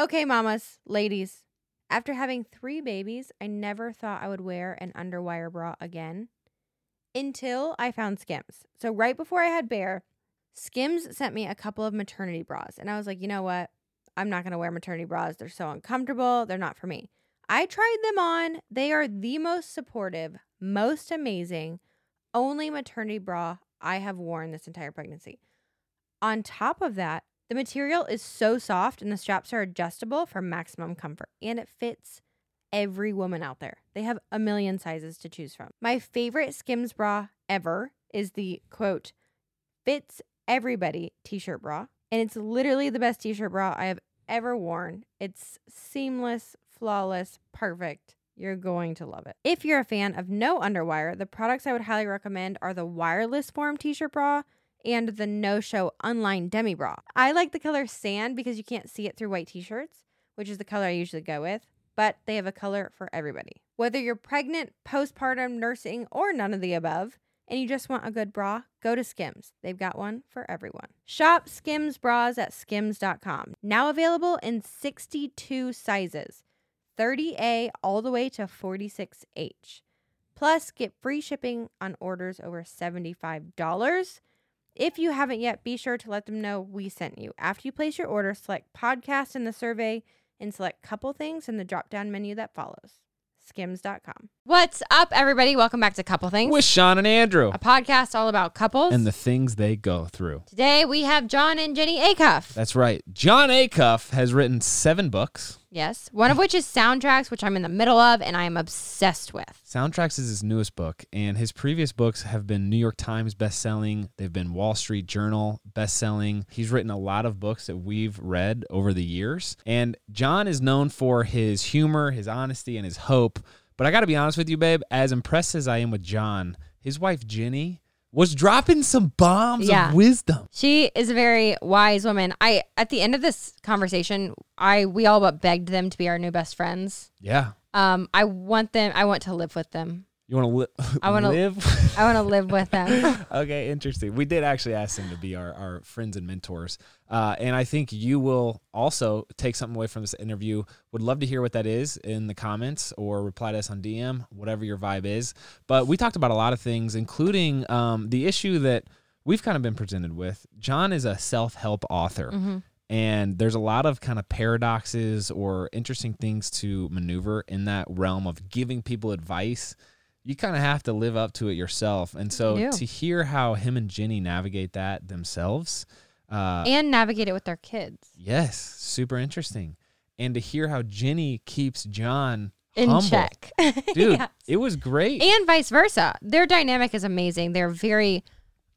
Okay, mamas, ladies. After having three babies, I never thought I would wear an underwire bra again until I found Skims. So, right before I had Bear, Skims sent me a couple of maternity bras. And I was like, you know what? I'm not going to wear maternity bras. They're so uncomfortable. They're not for me. I tried them on. They are the most supportive, most amazing, only maternity bra I have worn this entire pregnancy. On top of that, the material is so soft and the straps are adjustable for maximum comfort and it fits every woman out there. They have a million sizes to choose from. My favorite Skims bra ever is the quote, fits everybody t shirt bra. And it's literally the best t shirt bra I have ever worn. It's seamless, flawless, perfect. You're going to love it. If you're a fan of no underwire, the products I would highly recommend are the wireless form t shirt bra and the no show unlined demi bra. I like the color sand because you can't see it through white t shirts, which is the color I usually go with, but they have a color for everybody. Whether you're pregnant, postpartum, nursing, or none of the above, and you just want a good bra, go to Skims. They've got one for everyone. Shop Skims bras at skims.com. Now available in 62 sizes 30A all the way to 46H. Plus, get free shipping on orders over $75. If you haven't yet, be sure to let them know we sent you. After you place your order, select podcast in the survey and select couple things in the drop down menu that follows. Skims.com. What's up, everybody? Welcome back to Couple Things, with Shawn and Andrew a podcast all about couples. and the things they go through. Today we have Jon and Jenny Acuff. That's right. Jon Acuff has written seven books. Yes, one of which is soundtracks, which I'm in the middle of and I am obsessed with. Soundtracks is his newest book, and his previous books have been New York Times bestselling. They've been Wall Street Journal bestselling. He's written a lot of books that we've read over the years. And Jon is known for his humor, his honesty, and his hope. But I got to be honest with you, babe, as impressed as I am with Jon, his wife Jenny was dropping some bombs Yeah. of wisdom. She is a very wise woman. I at the end of this conversation, I we all but begged them to be our new best friends. Yeah. Um, I want them. I want to live with them. You want to li- I wanna- live? I want to live with them. okay, interesting. We did actually ask them to be our, our friends and mentors. Uh, and I think you will also take something away from this interview. Would love to hear what that is in the comments or reply to us on DM, whatever your vibe is. But we talked about a lot of things, including um, the issue that we've kind of been presented with. Jon is a self help author. Mhm. And there's a lot of kind of paradoxes or interesting things to maneuver in that realm of giving people advice. You kind of have to live up to it yourself. And so You to hear how him and Jenny navigate that themselves, uh, and navigate it with their kids yes, super interesting. And to hear how Jenny keeps Jon in humble. check, Dude, Yes. it was great. and vice versa. Their dynamic is amazing. They're very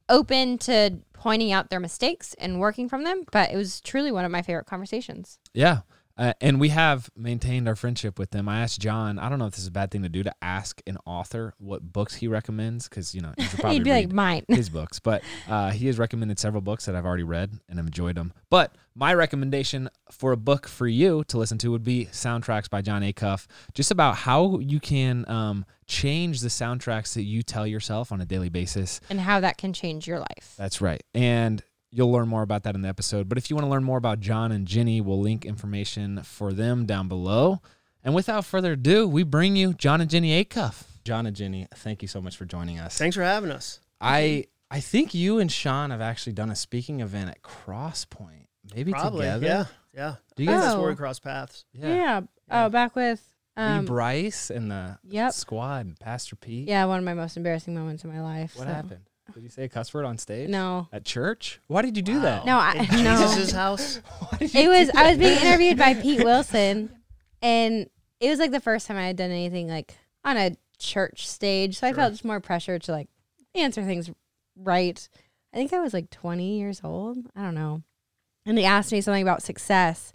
open to pointing out their mistakes and working from them. But it was truly one of my favorite conversations. Yeah. Uh, and we have maintained our friendship with them. I asked Jon, I don't know if this is a bad thing to do to ask an author what books he recommends because, you know, you should probably He'd be like mine. his books. But uh, he has recommended several books that I've already read and have enjoyed them. But my recommendation for a book for you to listen to would be Soundtracks by Jon Acuff, just about how you can um, change the soundtracks that you tell yourself on a daily basis. and how that can change your life. That's right. And you'll learn more about that in the episode. But if you want to learn more about Jon and Jenny, we'll link information for them down below. And without further ado, we bring you Jon and Jenny Acuff. Jon and Jenny, thank you so much for joining us. Thanks for having us. I I think you and Shawn have actually done a speaking event at Crosspoint. Maybe Probably. together. Yeah. Yeah. Do you guys? think Oh. where we cross paths. Yeah. Yeah. Oh, back with Were you um, Bryce and the Yep. squad and Pastor Pete. Yeah, one of my most embarrassing moments in my life. What so- happened? Did you say a cuss word on stage? No. At church? Why did you do that? Wow. No, I- In no. Jesus' house. Why did you It was I was being interviewed by Pete Wilson and it was like the first time I had done anything like on a church stage. So I felt just more pressure to like answer things right. I think I was like 20 years old. I don't know. And they asked me something about success.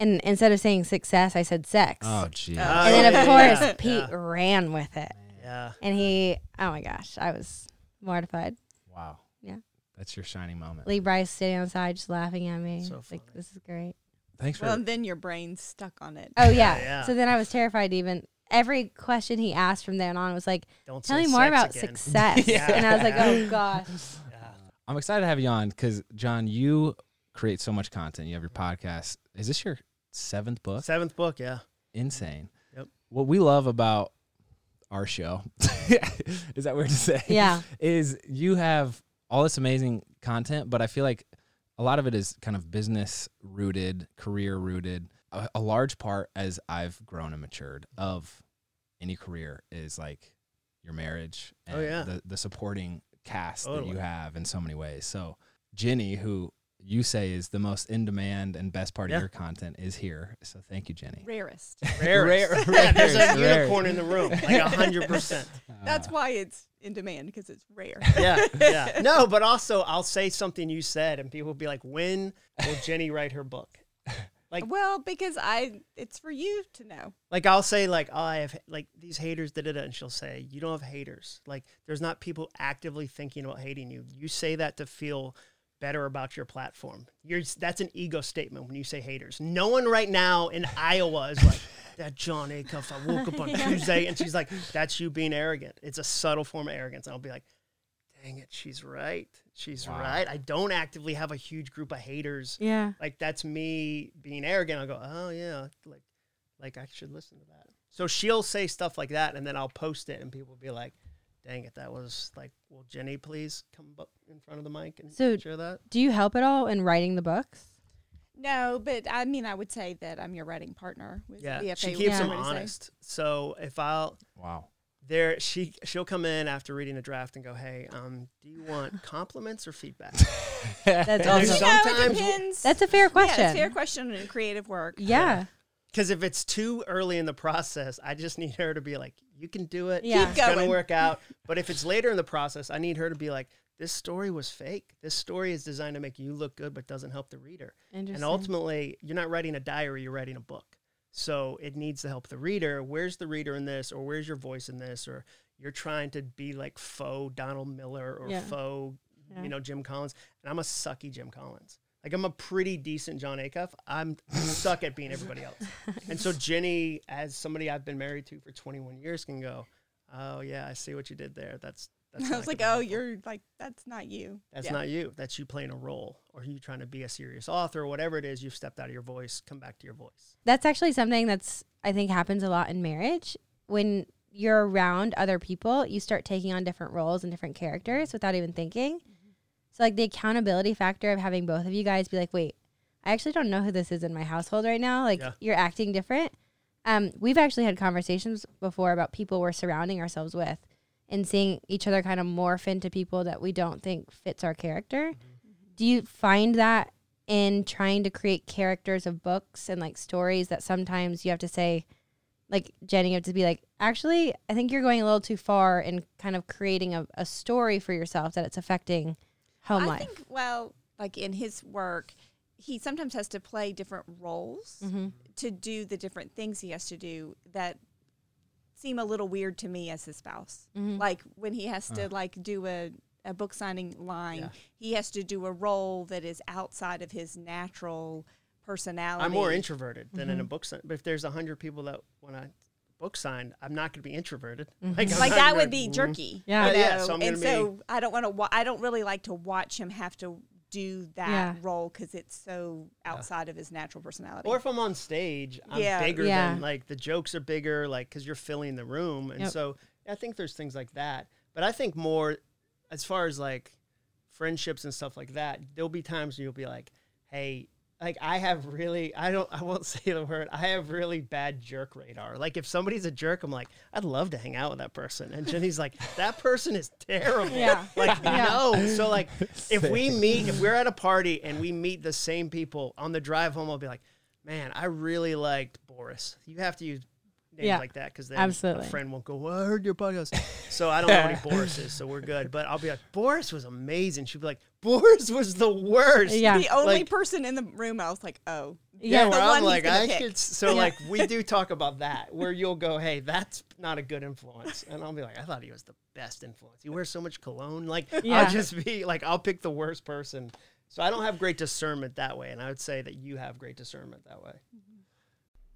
And instead of saying success, I said sex. Oh, gee. Uh, and then, of yeah, course, yeah, Pete yeah. ran with it. Yeah. And he, oh my gosh, I was mortified. wow. Yeah. That's your shining moment. Lee Bryce sitting outside just laughing at me. So It's like, this is great. Thanks for Well, then your brain's stuck on it. Oh, yeah. Yeah. So then I was terrified even, every question he asked from then on was like, Don't tell me more about again. success. Yeah. And I was like, oh gosh. Yeah. I'm excited to have you on because Jon, you create so much content. You have your podcast. Is this your seventh book. Seventh book, yeah. Insane. Yep. What we love about our show is that weird to say? Yeah. Is you have all this amazing content, but I feel like a lot of it is kind of business rooted, career rooted. A, a large part, as I've grown and matured, of any career is like your marriage oh, and Oh, yeah. the, the supporting cast that you have in so many ways. So Jenny, who you say is the most in demand and best part Yeah. of your content, is here. So thank you, Jenny. Rarest. Rarest. Rare- yeah, there's a unicorn in the room, like a hundred percent. That's Uh, why it's in demand because it's rare. Yeah, yeah. No, but also I'll say something you said, and people will be like, "When will Jenny write her book?" Like, well, because I, it's for you to know. like I'll say like, "Oh, I have like these haters," da da da, and she'll say, "You don't have haters. Like, there's not people actively thinking about hating you. You say that to feel." Better about your platform. You're that's an ego statement when you say haters. No one right now in Iowa is like that Jon Acuff. I woke up on Tuesday and she's like, "That's you being arrogant." It's a subtle form of arrogance. And I'll be like, dang it, she's right. She's Wow. right. I don't actively have a huge group of haters. Yeah. Like that's me being arrogant. I'll go, oh yeah, like like I should listen to that. So she'll say stuff like that, and then I'll post it, and people will be like, dang it, that was like, will Jenny please come up in front of the mic and So- share that? Do you help at all in writing the books? No, but I mean, I would say that I'm your writing partner. With Yeah, the she keeps Yeah. them whatever to say. honest. So if I'll wow. there, she she'll come in after reading a draft and go, hey, um, do you want compliments or feedback? That's awesome. there's You know, Sometimes- it depends. That's a fair question. Yeah, it's a fair question in creative work. Yeah. Because if it's too early in the process, I just need her to be like, "You can do it. Yeah. it's Keep gonna going. work out." But if it's later in the process, I need her to be like, "This story was fake. This story is designed to make you look good, but doesn't help the reader." Interesting. And ultimately, you're not writing a diary; you're writing a book. So it needs to help the reader. Where's the reader in this, or where's your voice in this, or you're trying to be like faux Donald Miller or Yeah. faux, Yeah. you know, Jim Collins, and I'm a sucky Jim Collins. Like I'm a pretty decent Jon Acuff. I'm suck at being everybody else. And so Jenny, as somebody I've been married to for 21 years, can go, "Oh yeah, I see what you did there. That's that's." I was like, oh, help." you're like, that's not you. That's Yeah. not you. That's you playing a role, or you trying to be a serious author, or whatever it is. You've stepped out of your voice. Come back to your voice. That's actually something that's I think happens a lot in marriage. When you're around other people, you start taking on different roles and different characters without even thinking. So like the accountability factor of having both of you guys be like, wait, I actually don't know who this is in my household right now. Like Yeah. you're acting different. Um, we've actually had conversations before about people we're surrounding ourselves with and seeing each other kind of morph into people that we don't think fits our character. Do you find that in trying to create characters of books and like stories that sometimes you have to say, like Jenny, you have to be like, actually, I think you're going a little too far in kind of creating a, a story for yourself that it's affecting home I life. think, well, like in his work, he sometimes has to play different roles mm-hmm. to do the different things he has to do that seem a little weird to me as his spouse. Mhm. Like when he has to like do a, a book signing line, Yeah. he has to do a role that is outside of his natural personality. I'm more introverted than Mm-hmm. in a book sign. But if there's a hundred people that want a book signed, I'm not going to be introverted. Like, I'm like that gonna- would be jerky. Yeah. you Uh, yeah, so I'm and gonna so I don't want to. Wa- I don't really like to watch him have to do that Yeah. role because it's so outside of his natural personality. Or if I'm on stage, I'm Yeah. bigger Yeah. than like the jokes are bigger, like because you're filling the room, and Yep. so I think there's things like that. But I think more as far as like friendships and stuff like that, there'll be times when you'll be like, "Hey." Like I have really, I don't, I won't say the word. I have really bad jerk radar. Like if somebody's a jerk, I'm like, I'd love to hang out with that person. And Jenny's like, that person is terrible. Yeah. Like Yeah. no. So like, if we meet, if we're at a party and we meet the same people on the drive home, I'll be like, man, I really liked Boris. You have to use names Yeah, like that because then absolutely. a friend won't go, well, I heard your podcast. so I don't know any Boris is, so we're good. But I'll be like, Boris was amazing. She'd be like, Boris was the worst. Yeah. the only like- person in the room, I was like, oh, Yeah, Yeah. where The one I'm he's like, I pick. should. So like, we do talk about that, where you'll go, hey, that's not a good influence, and I'll be like, I thought he was the best influence. He wears so much cologne. Like, Yeah. I'll just be like, I'll pick the worst person. So I don't have great discernment that way, and I would say that you have great discernment that way. Mm-hmm.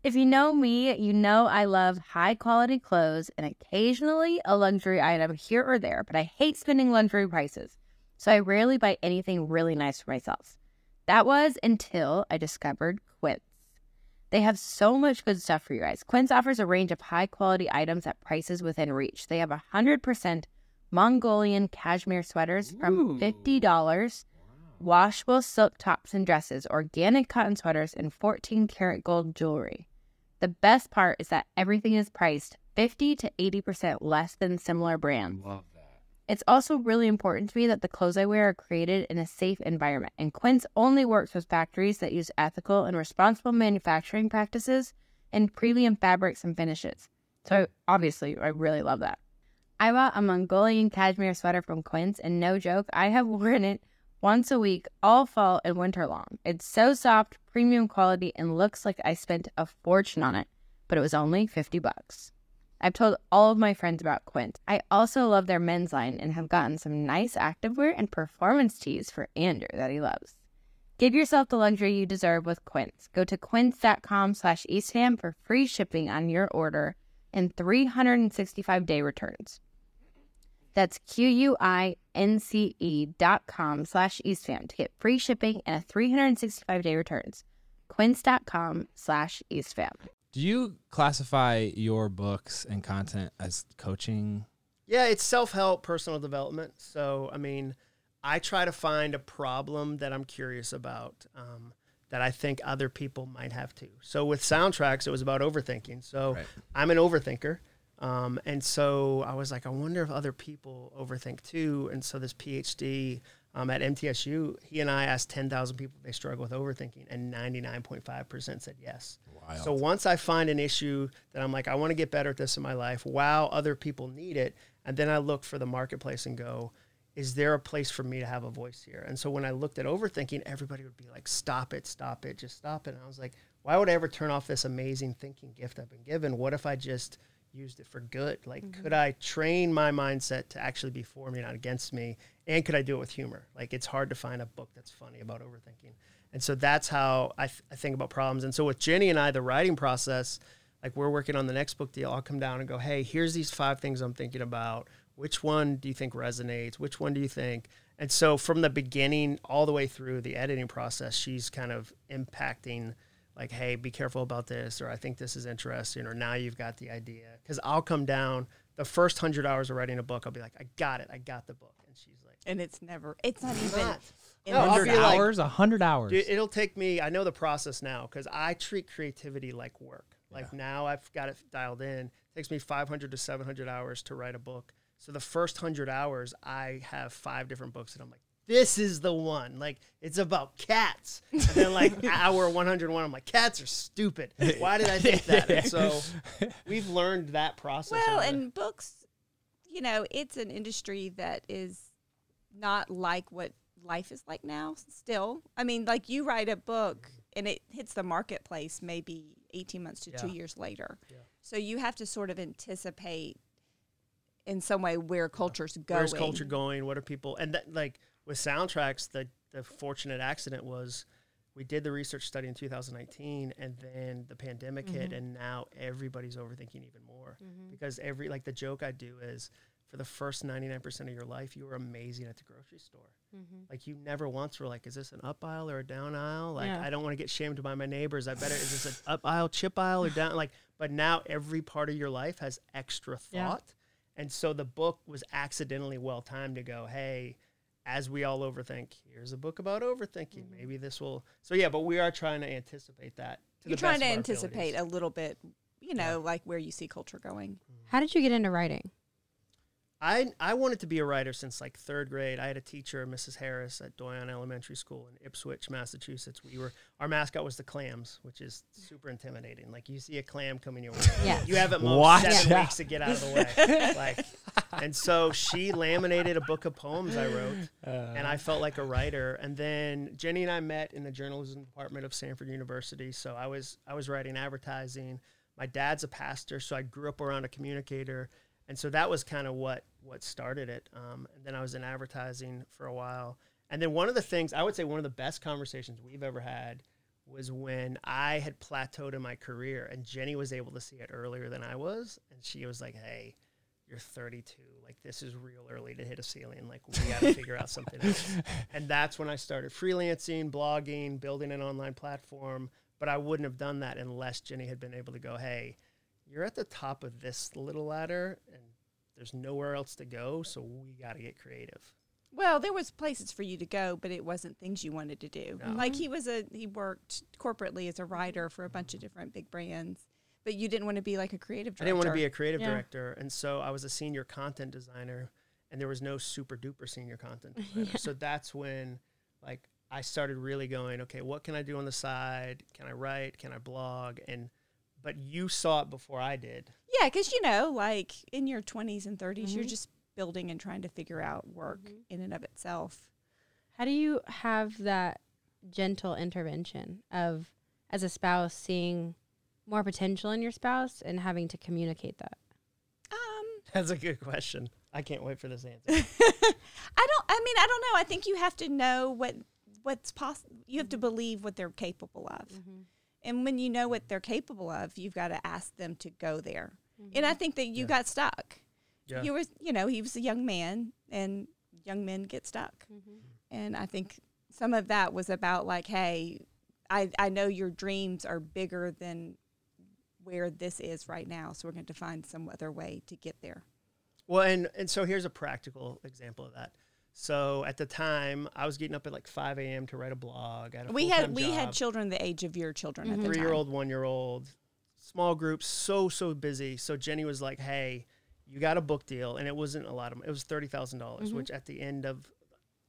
If you know me, you know I love high quality clothes and occasionally a luxury item here or there, but I hate spending luxury prices. So I rarely buy anything really nice for myself. That was until I discovered Quince. They have so much good stuff for you guys. Quince offers a range of high quality items at prices within reach. They have 100% Mongolian cashmere sweaters from $50, washable silk tops and dresses, organic cotton sweaters, and 14 karat gold jewelry. The best part is that everything is priced 50 to 80% less than similar brands. Love that. It's also really important to me that the clothes I wear are created in a safe environment, and Quince only works with factories that use ethical and responsible manufacturing practices and premium fabrics and finishes. So, obviously, I really love that. I bought a Mongolian cashmere sweater from Quince, and no joke, I have worn it once a week all fall and winter long. It's so soft, premium quality, and looks like I spent a fortune on it, but it was only 50 bucks. I've told all of my friends about Quince. I also love their men's line and have gotten some nice activewear and performance tees for Andrew that he loves. Give yourself the luxury you deserve with Quince. Go to quince.com slash eastfam for free shipping on your order and 365-day returns. That's Q-U-I-N-C-E dot com slash eastfam to get free shipping and a 365-day returns. Quince.com slash eastfam. Do you classify your books and content as coaching? Yeah, it's self help, personal development. So, I mean, I try to find a problem that I'm curious about um, that I think other people might have too. So, with soundtracks, it was about overthinking. So, Right. I'm an overthinker. Um, and so I was like, I wonder if other people overthink too. And so this PhD um, at MTSU, he and I asked 10,000 people if they struggle with overthinking, and 99.5% said yes. Wild. So once I find an issue that I'm like, I want to get better at this in my life, wow, other people need it. And then I look for the marketplace and go, is there a place for me to have a voice here? And so when I looked at overthinking, everybody would be like, stop it, stop it, just stop it. And I was like, why would I ever turn off this amazing thinking gift I've been given? What if I just used it for good? Like, could mm-hmm. I train my mindset to actually be for me, not against me? And could I do it with humor? Like, it's hard to find a book that's funny about overthinking. And so that's how I, th- I think about problems. And so with Jenny and I, the writing process, like we're working on the next book deal, I'll come down and go, hey, here's these five things I'm thinking about. Which one do you think resonates? Which one do you think? And so from the beginning all the way through the editing process, she's kind of impacting like, hey, be careful about this, or I think this is interesting, or now you've got the idea. Because I'll come down the first hundred hours of writing a book, I'll be like, I got it, I got the book. And she's like, and it's never. It's not even. not. No, the I'll Hundred be hours, a hundred hours. Dude, it'll take me. I know the process now because I treat creativity like work. Like now, I've got it dialed in. It takes me 500 to 700 hours to write a book. So the first hundred hours, I have five different books, and I'm like, this is the one. Like it's about cats. And then like hour 101, I'm like, cats are stupid. Why did I think that? And so we've learned that process. Well, over the- and books, you know, it's an industry that is not like what life is like now. Still, I mean, like you write a book and it hits the marketplace maybe eighteen months to two years later. Yeah. So you have to sort of anticipate in some way where culture's going. where's culture going? What are people? And that, like with soundtracks, the the fortunate accident was we did the research study in 2019, and then the pandemic hit, mm-hmm. and now everybody's overthinking even more mm-hmm. because every like the joke I do is. For the first 99% of your life, you were amazing at the grocery store. Mm-hmm. Like you never once were like, "Is this an up aisle or a down aisle?" Like Yeah. I don't want to get shamed by my neighbors. I better is this an up aisle, chip aisle, or down? Like, but now every part of your life has extra Yeah. thought, and so the book was accidentally well timed to go, "Hey, as we all overthink, here's a book about overthinking. Mm-hmm. Maybe this will." So yeah, but we are trying to anticipate that. To You're the trying best to anticipate abilities. a little bit, you know, like where you see culture going. How did you get into writing? I I wanted to be a writer since like third grade. I had a teacher, Mrs. Harris, at Doyon Elementary School in Ipswich, Massachusetts. We were our mascot was the clams, which is super intimidating. Like you see a clam coming your way, Yeah. you have at most What? seven Yeah. weeks to get out of the way. like, and so she laminated a book of poems I wrote, and I felt like a writer. And then Jenny and I met in the journalism department of Samford University. So I was I was writing advertising. My dad's a pastor, so I grew up around a communicator and so that was kind of what what started it. Um, and then I was in advertising for a while. And then one of the things I would say one of the best conversations we've ever had was when I had plateaued in my career, and Jenny was able to see it earlier than I was, and she was like, "Hey." You're 32. Like this is real early to hit a ceiling. Like we got to figure out something else. And that's when I started freelancing, blogging, building an online platform, but I wouldn't have done that unless Jenny had been able to go, hey, you're at the top of this little ladder and there's nowhere else to go, so we got to get creative. Well, there was places for you to go, but it wasn't things you wanted to do. No. Like he was a he worked corporately as a writer for a bunch of different big brands, but you didn't want to be like a creative director. I didn't want to be a creative Yeah. director, and so I was a senior content designer, and there was no super duper senior content designer. So that's when, like, I started really going, okay, what can I do on the side? Can I write? Can I blog? And but you saw it before I did. Yeah, because you know, like in your twenties and 30s you're Mhm. just building and trying to figure out work Mhm. in and of itself. How do you have that gentle intervention of, as a spouse, seeing more potential in your spouse and having to communicate that? Um, That's a good question. I can't wait for this answer. I don't. I mean, I don't know. I think you have to know what what's possible. You have to believe what they're capable of, and when you know what they're capable of, you've got to ask them to go there. And I think that you Yeah. got stuck. Yeah. You were, you know, he was a young man, and young men get stuck. Mm-hmm. And I think some of that was about like, hey, I I know your dreams are bigger than where this is right now, so we're going to find some other way to get there. Well, and and so here's a practical example of that. So at the time, I was getting up at like 5 a.m. to write a blog. A We had we had children the age of your children Mhm. three year old, one year old, small groups, so so busy. So Jenny was like, "Hey, you got a book deal," and it wasn't a lot of. It was thirty dollars, Mhm. which at the end of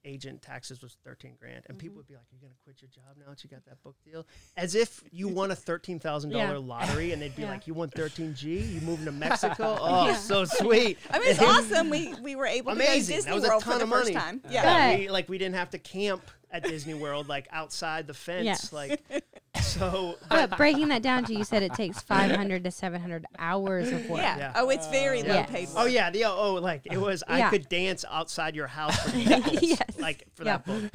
agent taxes was thirteen grand, and people Mhm. would be like, "You're gonna quit your job now that you got that book deal?" As if you won a thirteen thousand Yeah. lottery, and they'd be Yeah. like, "You won thirteen G? You moving to Mexico? Oh, Yeah. so sweet." I mean, it's awesome. We we were able to Amazing. go to That Disney was a World ton for the of first money. time. Yeah, Yeah. We, like we didn't have to camp at Disney World, like outside the fence, Yes. like so. But breaking that down to, you said it takes 500 to 700 hours of work. Yeah. Yeah. Oh, it's very Yeah. low paid work. Oh yeah, the oh like it was. I Yeah. could dance outside your house for Yes. like for Yeah. that book.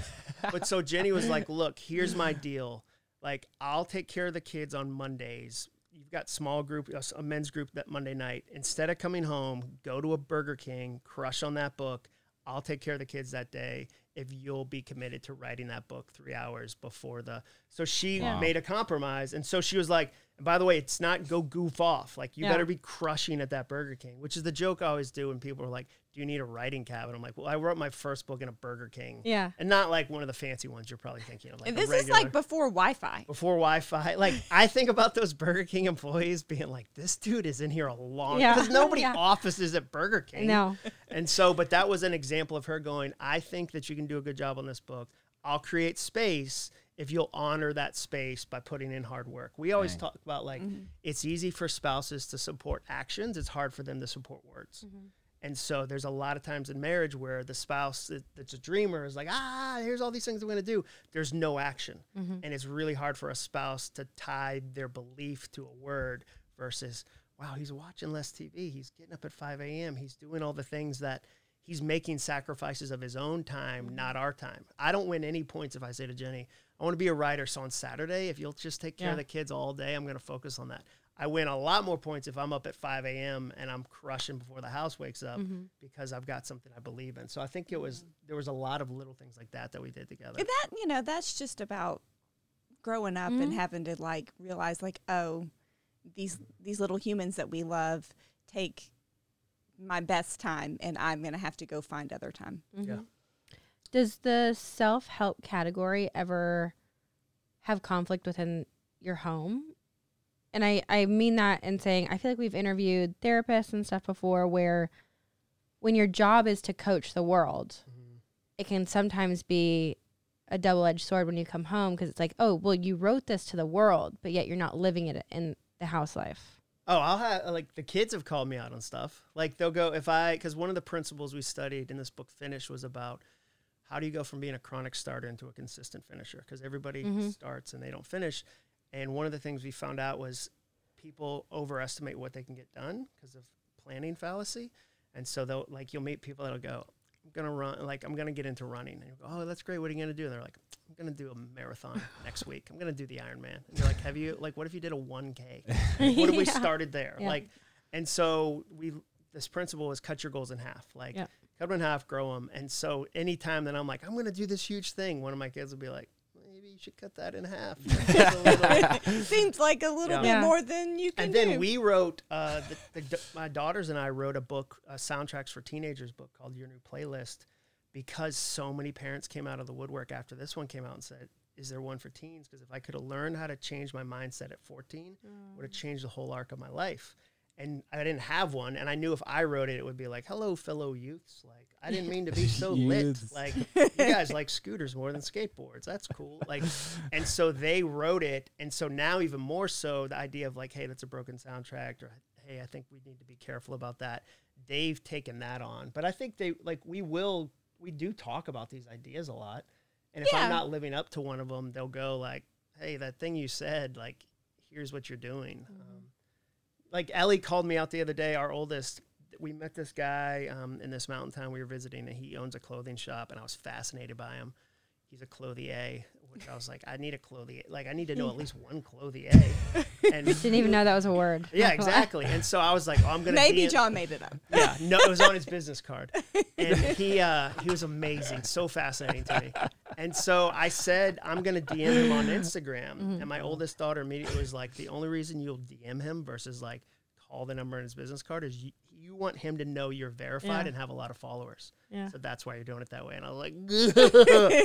But so Jenny was like, "Look, here's my deal. Like I'll take care of the kids on Mondays. You've got small group, a men's group that Monday night. Instead of coming home, go to a Burger King, crush on that book. I'll take care of the kids that day." If you'll be committed to writing that book three hours before the, so she Wow. made a compromise, and so she was like, by the way, it's not go goof off. Like you Yeah. better be crushing at that Burger King, which is the joke I always do when people are like, "Do you need a writing cabin? I'm like, "Well, I wrote my first book in a Burger King, Yeah. and not like one of the fancy ones you're probably thinking of." Like and a this is like before Wi-Fi. before Wi-Fi. Like I think about those Burger King employees being like, "This dude is in here a long Yeah. because nobody Yeah. offices at Burger King." No. And so, but that was an example of her going, I think that you can do a good job on this book. I'll create space if you'll honor that space by putting in hard work. We always Right. talk about like mm-hmm. it's easy for spouses to support actions, it's hard for them to support words. Mm-hmm. And so there's a lot of times in marriage where the spouse that's a dreamer is like, ah, here's all these things I'm going to do. There's no action. And it's really hard for a spouse to tie their belief to a word versus, wow, he's watching less TV. He's getting up at 5 a.m. He's doing all the things that he's making sacrifices of his own time, not our time. I don't win any points if I say to Jenny, I want to be a writer. So on Saturday, if you'll just take care Yeah. of the kids all day, I'm going to focus on that. I win a lot more points if I'm up at 5 a.m. and I'm crushing before the house wakes up Mhm. because I've got something I believe in. So I think it was there was a lot of little things like that that we did together. And that you know, that's just about growing up Mhm. and having to like realize like, oh, these these little humans that we love take my best time, and I'm gonna have to go find other time. Yeah. Mhm. Does the self help category ever have conflict within your home? And I, I mean that in saying I feel like we've interviewed therapists and stuff before where when your job is to coach the world, Mhm. it can sometimes be a double edged sword when you come home because it's like, oh, well, you wrote this to the world, but yet you're not living it in the house life. Oh, I'll have like the kids have called me out on stuff. Like they'll go if I because one of the principles we studied in this book finish was about how do you go from being a chronic starter into a consistent finisher because everybody Mhm. starts and they don't finish. And one of the things we found out was people overestimate what they can get done because of planning fallacy. And so they'll like you'll meet people that'll go, I'm gonna run like I'm gonna get into running. And you go, Oh, that's great. What are you gonna do? And they're like, I'm gonna do a marathon next week. I'm gonna do the Ironman. And you're like, Have you like what if you did a one K? what if we started there? Yeah. Like, and so we this principle is cut your goals in half. Like, Yeah. cut them in half, grow them. And so anytime that I'm like, I'm going to do this huge thing, one of my kids will be like, you should cut that in half. It's a little- Seems like a little Yeah. bit Yeah. more than you can and then do. we wrote uh, the, the, my daughters and I wrote a book, a soundtracks for teenagers book called Your New Playlist, because so many parents came out of the woodwork after this one came out and said, "Is there one for teens?" Because if I could have learned how to change my mindset at 14, would have changed the whole arc of my life. And I didn't have one, and I knew if I wrote it, it would be like, "Hello, fellow youths." Like I didn't mean to be so lit. Like you guys like scooters more than skateboards. That's cool. Like, and so they wrote it, and so now even more so, the idea of like, hey, that's a broken soundtrack, or hey, I think we need to be careful about that. They've taken that on, but I think they like we will we do talk about these ideas a lot, and if Yeah. I'm not living up to one of them, they'll go like, hey, that thing you said, like, here's what you're doing. Um, like Ellie called me out the other day, our oldest. We met this guy um, in this mountain town we were visiting, and he owns a clothing shop, and I was fascinated by him. He's a clothier, which I was like, I need a clothier. Like, I need to know at least one clothier. And Didn't even know that was a word. yeah, Not gonna lie. exactly. And so I was like, oh, I'm gonna Maybe DM Jon made it up. yeah, no, it was on his business card, and he uh, he was amazing, so fascinating to me. And so I said I'm gonna DM him on Instagram, and my oldest daughter immediately was like, the only reason you'll DM him versus like call the number in his business card is you, you want him to know you're verified Yeah. and have a lot of followers. Yeah. So that's why you're doing it that way. And I was like,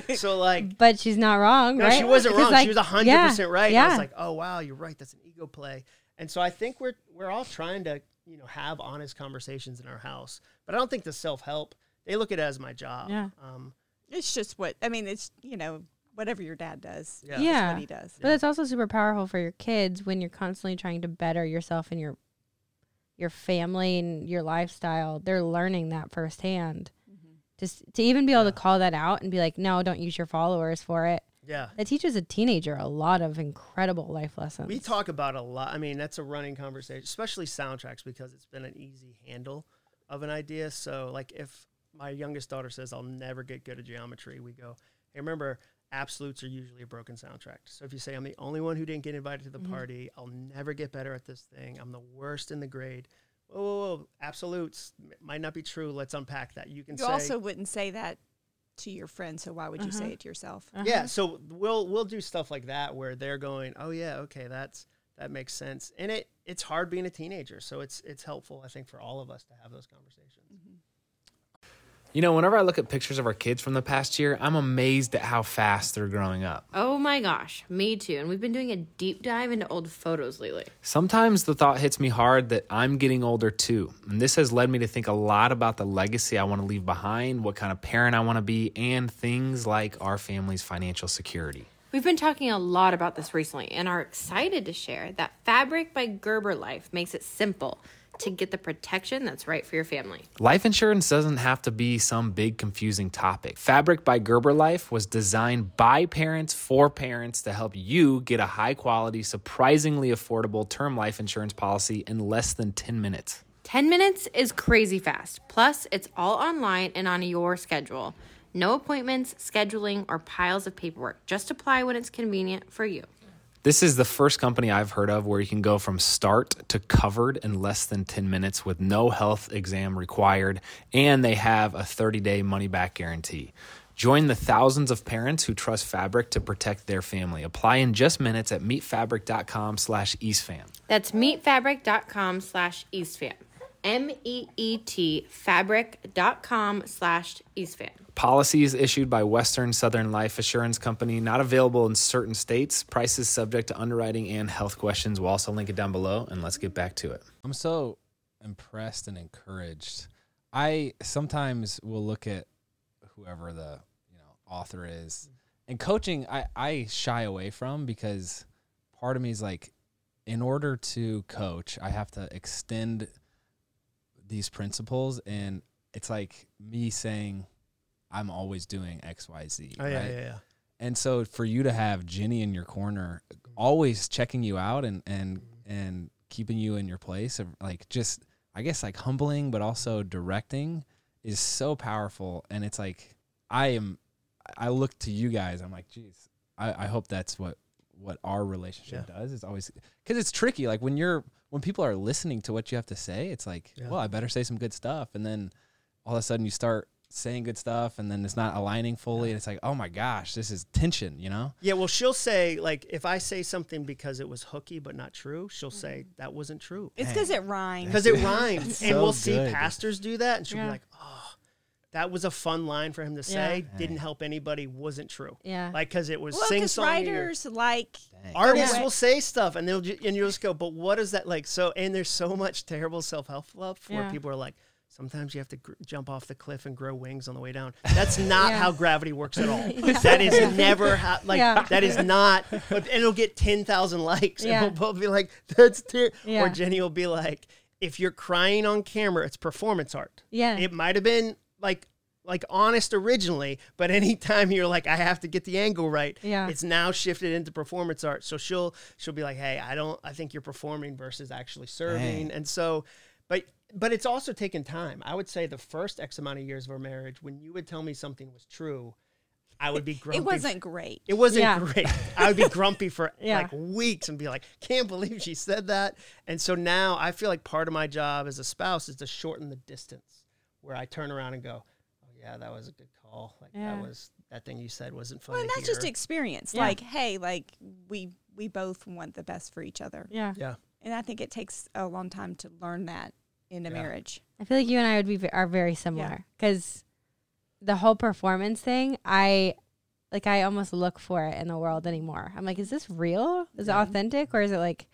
so like. But she's not wrong, No, right? she wasn't wrong. like, she was hundred yeah, percent right. Yeah. I was like, oh wow, you're right. That's an ego play. And so I think we're we're all trying to you know have honest conversations in our house. But I don't think the self help they look at it as my job. Yeah. Um, It's just what I mean. It's you know whatever your dad does. Yeah. Yeah. what he does. But it's also super powerful for your kids when you're constantly trying to better yourself and your your family and your lifestyle. They're learning that firsthand. Mm-hmm. Just to even be able Yeah. to call that out and be like, no, don't use your followers for it. yeah. That teaches a teenager a lot of incredible life lessons. We talk about a lot. I mean, that's a running conversation, especially soundtracks, because it's been an easy handle of an idea. So, like, if my youngest daughter says, I'll never get good at geometry, we go, hey, remember, absolutes are usually a broken soundtrack. So, if you say, I'm the only one who didn't get invited to the Mhm. party, I'll never get better at this thing, I'm the worst in the grade. Whoa, whoa, whoa. Absolutes m- might not be true. Let's unpack that. You can You say, also wouldn't say that to your friend, so why would you Uh-huh. say it to yourself? Uh-huh. yeah so we'll we'll do stuff like that where they're going oh yeah okay that's that makes sense and it it's hard being a teenager so it's it's helpful i think for all of us to have those conversations You know, whenever I look at pictures of our kids from the past year, I'm amazed at how fast they're growing up. Oh my gosh, me too. And we've been doing a deep dive into old photos lately. Sometimes the thought hits me hard that I'm getting older too. And this has led me to think a lot about the legacy I want to leave behind, what kind of parent I want to be, and things like our family's financial security. We've been talking a lot about this recently and are excited to share that Fabric by Gerber Life makes it simple to get the protection that's right for your family. Life insurance doesn't have to be some big confusing topic. Fabric by Gerber Life was designed by parents for parents to help you get a high quality, surprisingly affordable term life insurance policy in less than 10 minutes. 10 minutes is crazy fast. Plus, it's all online and on your schedule. No appointments, scheduling, or piles of paperwork. Just apply when it's convenient for you. This is the first company I've heard of where you can go from start to covered in less than 10 minutes with no health exam required, and they have a 30 day money back guarantee. Join the thousands of parents who trust Fabric to protect their family. Apply in just minutes at meetfabric.com slash eastfam. That's meetfabric.com slash eastfam. M E E T fabric.com slash eastfam. Policies issued by Western Southern Life Assurance Company, not available in certain states. Prices subject to underwriting and health questions. We'll also link it down below, and let's get back to it. I'm so impressed and encouraged. I sometimes will look at whoever the you know author is, and coaching I I shy away from because part of me is like, in order to coach, I have to extend these principles, and it's like me saying, I'm always doing X Y Z. oh yeah right? yeah yeah And so for you to have Jenny in your corner, always checking you out and and and keeping you in your place, of like just I guess like humbling, but also directing, is so powerful. And it's like I am, I look to you guys. I'm like, geez, I, I hope that's what what our relationship does. It's always because it's tricky. Like when you're when people are listening to what you have to say, it's like, Yeah. well, I better say some good stuff, and then all of a sudden you start saying good stuff and then it's not aligning fully and it's like oh my gosh this is tension you know? Yeah, well, she'll say like if I say something because it was hooky but not true, she'll say mm. that wasn't true. It's because it rhymes. because it rhymes, and so we'll see pastors do that, and she'll Yeah. be like, "Oh, that was a fun line for him to say. Didn't help anybody. Wasn't true. Yeah. Like because it was well, sing because song. writers like Artists Yeah. will say stuff, and they'll ju- and you'll just go, "But what is that like?" So and there's so much terrible self help love where Yeah. people are like. Sometimes you have to gr- jump off the cliff and grow wings on the way down. That's not Yeah. how gravity works at all. That is never how. Like Yeah. that is not. But and it'll get ten thousand likes, Yeah. and we'll both be like, "That's ter-. Yeah. Or Jenny will be like, "If you're crying on camera, it's performance art. Yeah. It might have been like like honest originally, but anytime you're like, I have to get the angle right, Yeah. it's now shifted into performance art. So she'll she'll be like, Hey, I don't I think you're performing versus actually serving. Dang. And so but but it's also taken time. I would say the first X amount of years of our marriage, when you would tell me something was true, I would be grumpy. it wasn't great. It wasn't Yeah. great. I would be grumpy for Yeah. like weeks and be like, can't believe she said that. And so now I feel like part of my job as a spouse is to shorten the distance where I turn around and go, oh, yeah, that was a good call. Like Yeah. that was, that thing you said wasn't funny. Well, and that's just experience. Yeah. Like, hey, like we we both want the best for each other, yeah. yeah. and I think it takes a long time to learn that in a Yeah. marriage. I feel like you and I would be ve- are very similar because the whole performance thing, I like I almost look for it in the world anymore. I'm like, is this real? Is it authentic, or is it like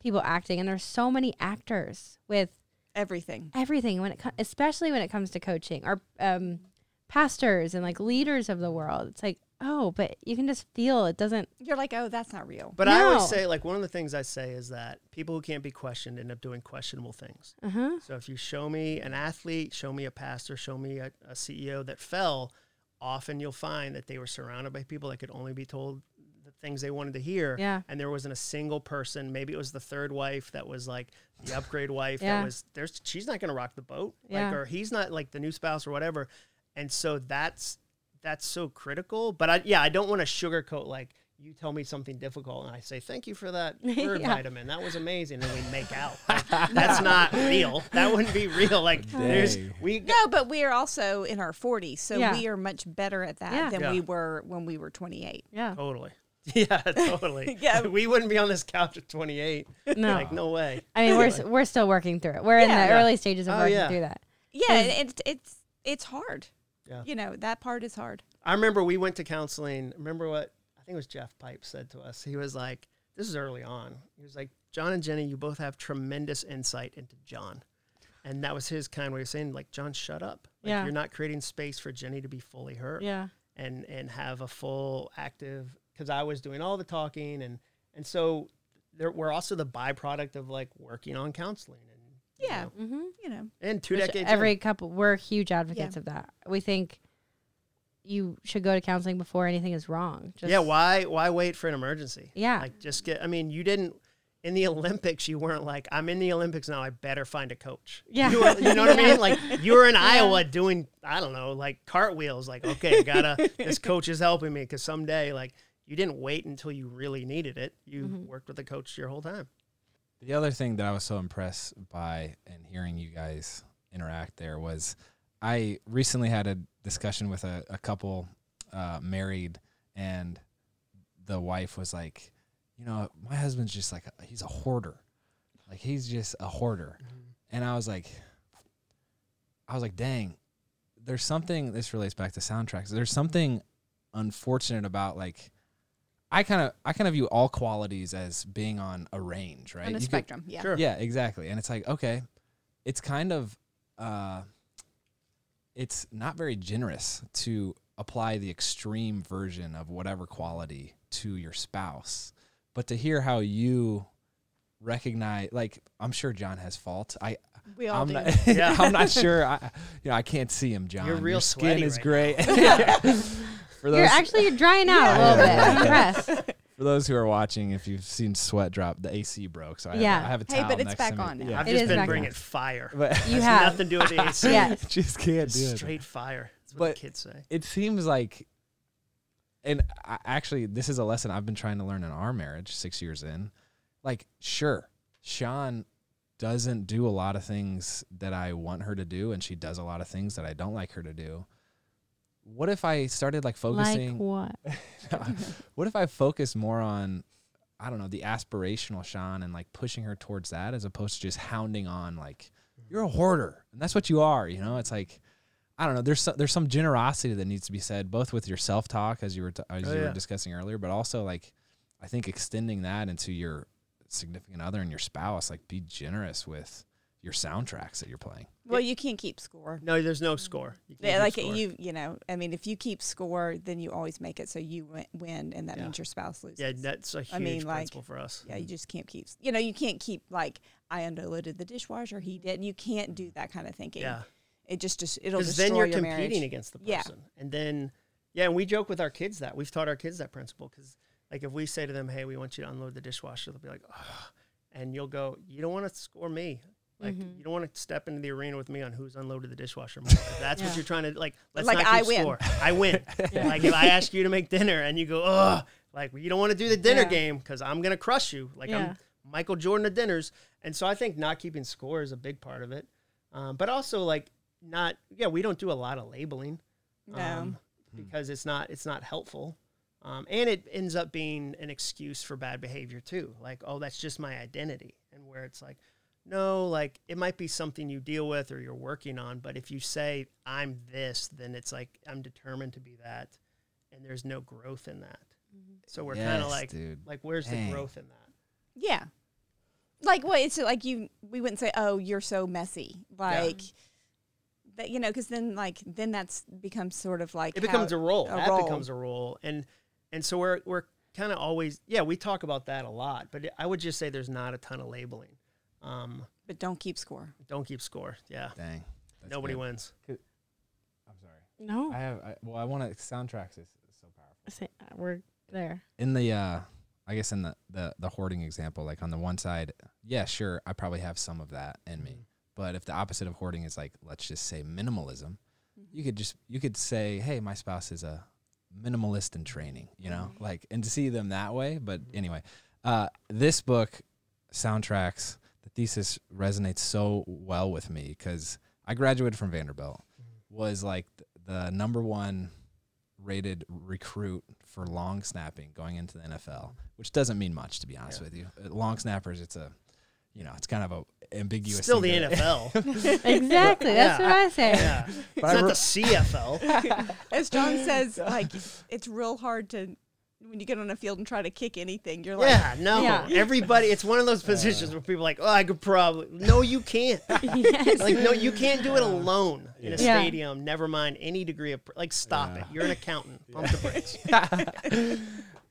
people acting? And there's so many actors with Everything. everything when it co- especially when it comes to coaching or um, pastors and like leaders of the world. It's like, oh, but you can just feel it doesn't. You're like, oh, that's not real. But I always say, like, one of the things I say is that people who can't be questioned end up doing questionable things. Uh huh. So if you show me an athlete, show me a pastor, show me a, a CEO that fell, often you'll find that they were surrounded by people that could only be told the things they wanted to hear. Yeah. And there wasn't a single person, maybe it was the third wife that was like the upgrade wife Yeah. that was there's she's not gonna rock the boat. Yeah. Like or he's not like the new spouse or whatever. And so that's that's so critical. But I yeah, I don't want to sugarcoat like you tell me something difficult and I say thank you for that bird Yeah. vitamin. That was amazing, and we make out. Like, that's not real. That wouldn't be real. Like there's Dang. we No, but we are also in our 40s, so Yeah. we are much better at that Yeah. than Yeah. we were when we were 28. Yeah. totally. Yeah, totally. Yeah. we wouldn't be on this couch at 28. No. Like no way. I mean, we're s- we're still working through it. We're in the Yeah. early stages of Oh, working yeah. through that. Yeah, it's it's it's hard. Yeah. You know, that part is hard. I remember we went to counseling. Remember what I think it was Jeff Pipe said to us. He was like, "This is early on." He was like, "Jon and Jenny, you both have tremendous insight into Jon." And that was his kind of way of saying, like, Jon, shut up. Like, Yeah. You're not creating space for Jenny to be fully her. Yeah. and and have a full active because I was doing all the talking and and so there we're also the byproduct of like working on counseling and you Yeah. know, Mm-hmm. You know, and two Which decades every in. couple, we're huge advocates of that. We think you should go to counseling before anything is wrong. Just, yeah why why wait for an emergency Yeah. like just get I mean you didn't in the Olympics you weren't like I'm in the Olympics now I better find a coach Yeah. you, were- you know what I mean like you were in Iowa doing I don't know like cartwheels like okay gotta this coach is helping me because someday like you didn't wait until you really needed it you Mm-hmm. worked with the coach your whole time The other thing that I was so impressed by and hearing you guys interact there was I recently had a discussion with a, a couple uh, married, and the wife was like, You know, my husband's just like, a, he's a hoarder. Like, he's just a hoarder. And I was like, I was like, dang, there's something, this relates back to soundtracks. There's something unfortunate about like, I kind of I kind of view all qualities as being on a range, right? on a You could- spectrum. yeah. Sure. yeah, exactly. And it's like, okay, it's kind of uh it's not very generous to apply the extreme version of whatever quality to your spouse. But to hear how you recognize like I'm sure Jon has faults. I We all I'm do. not Yeah. I'm not sure. I you know, I can't see him, Jon. You're real Your skin sweaty is right great. For You're actually you're drying out a little bit. I'm impressed. for those who are watching, if you've seen sweat drop, the AC broke. So I Yeah. have, I have a Hey, towel but it's next back to me. on now. Yeah. I've It just is been back bringing now. fire. But You Has have. nothing to do with the AC. Yes. just can't do it. straight fire. That's what But- the kids say. It seems like, and I, actually, this is a lesson I've been trying to learn in our marriage. Six years in, like, sure, Shawn doesn't do a lot of things that I want her to do, and she does a lot of things that I don't like her to do. What if I started like focusing? Like what? what if I focus more on, I don't know, the aspirational Shawn and like pushing her towards that as opposed to just hounding on like you're a hoarder and that's what you are. You know, it's like I don't know. There's so, there's some generosity that needs to be said both with your self talk as you were t- as Oh, you were discussing earlier, but also like I think extending that into your significant other and your spouse. Like be generous with your soundtracks that you're playing. Well, you can't keep score. No, there's no score. You can't Yeah, like score. you, you know, I mean, if you keep score, then you always make it so you win, win and that Yeah. means your spouse loses. Yeah, that's a huge I mean, like- principle for us. Yeah, you just can't keep. You know, you can't keep like I unloaded the dishwasher. He did. And you can't do mm. that kind of thinking. Yeah. It just just it'll Because destroy then you're your competing marriage. against the person, Yeah. person. And then, yeah, and we joke with our kids that. We've taught our kids that principle because, like, if we say to them, hey, we want you to unload the dishwasher, they'll be like, oh. And you'll go, you don't want to score me. Like, Mm-hmm. you don't want to step into the arena with me on who's unloaded the dishwasher more. If that's what you're trying to, like, let's Like, not I keep win. score. I win. Like, if I ask you to make dinner and you go, oh, like, you don't want to do the dinner Yeah. game because I'm going to crush you. Like, Yeah. I'm Michael Jordan of dinners. And so I think not keeping score is a big part of it. Um, but also, like, not, yeah, we don't do a lot of labeling No. um, because it's not it's not helpful, um, and it ends up being an excuse for bad behavior too. Like, oh, that's just my identity, and where it's like, no, like it might be something you deal with or you're working on, but if you say I'm this, then it's like I'm determined to be that, and there's no growth in that. Mm-hmm. So we're kind of like, dude. like where's Dang. the growth in that? Yeah. Like what? It's like you. We wouldn't say, "Oh, you're so messy." Like that, you know, because then like then that's becomes sort of like it becomes how- a role. a that role. becomes a role, and and so we're we're kind of always yeah we talk about that a lot, but I would just say there's not a ton of labeling. Um, but don't keep score. don't keep score. Yeah, Dang. Nobody good. wins. I'm sorry. No, I have I, well I want to soundtracks is, is so powerful. Say- uh, we're there. in the uh I guess in the, the the hoarding example, like on the one side, yeah, sure, I probably have some of that in me. But if the opposite of hoarding is like, let's just say minimalism, you could just you could say, hey, my spouse is a minimalist in training, you know, like and to see them that way. But anyway, uh, this book, soundtracks, the thesis resonates so well with me because I graduated from Vanderbilt, was like the number one rated recruit for long snapping going into the NFL, which doesn't mean much to be honest Yeah. with you. Uh, Long snappers, it's a, you know, it's kind of a ambiguous. Still the thing NFL. Exactly. That's Yeah. what I say. yeah, it's I not re- the CFL. As Jon says, like it's real hard to when you get on a field and try to kick anything. You're like, yeah, no. Yeah. Everybody, it's one of those positions where people are like, oh, I could probably. No, you can't. yes. Like, no, you can't do it alone in a Yeah. stadium. Never mind any degree of like. Stop it. You're an accountant. Pump the brakes.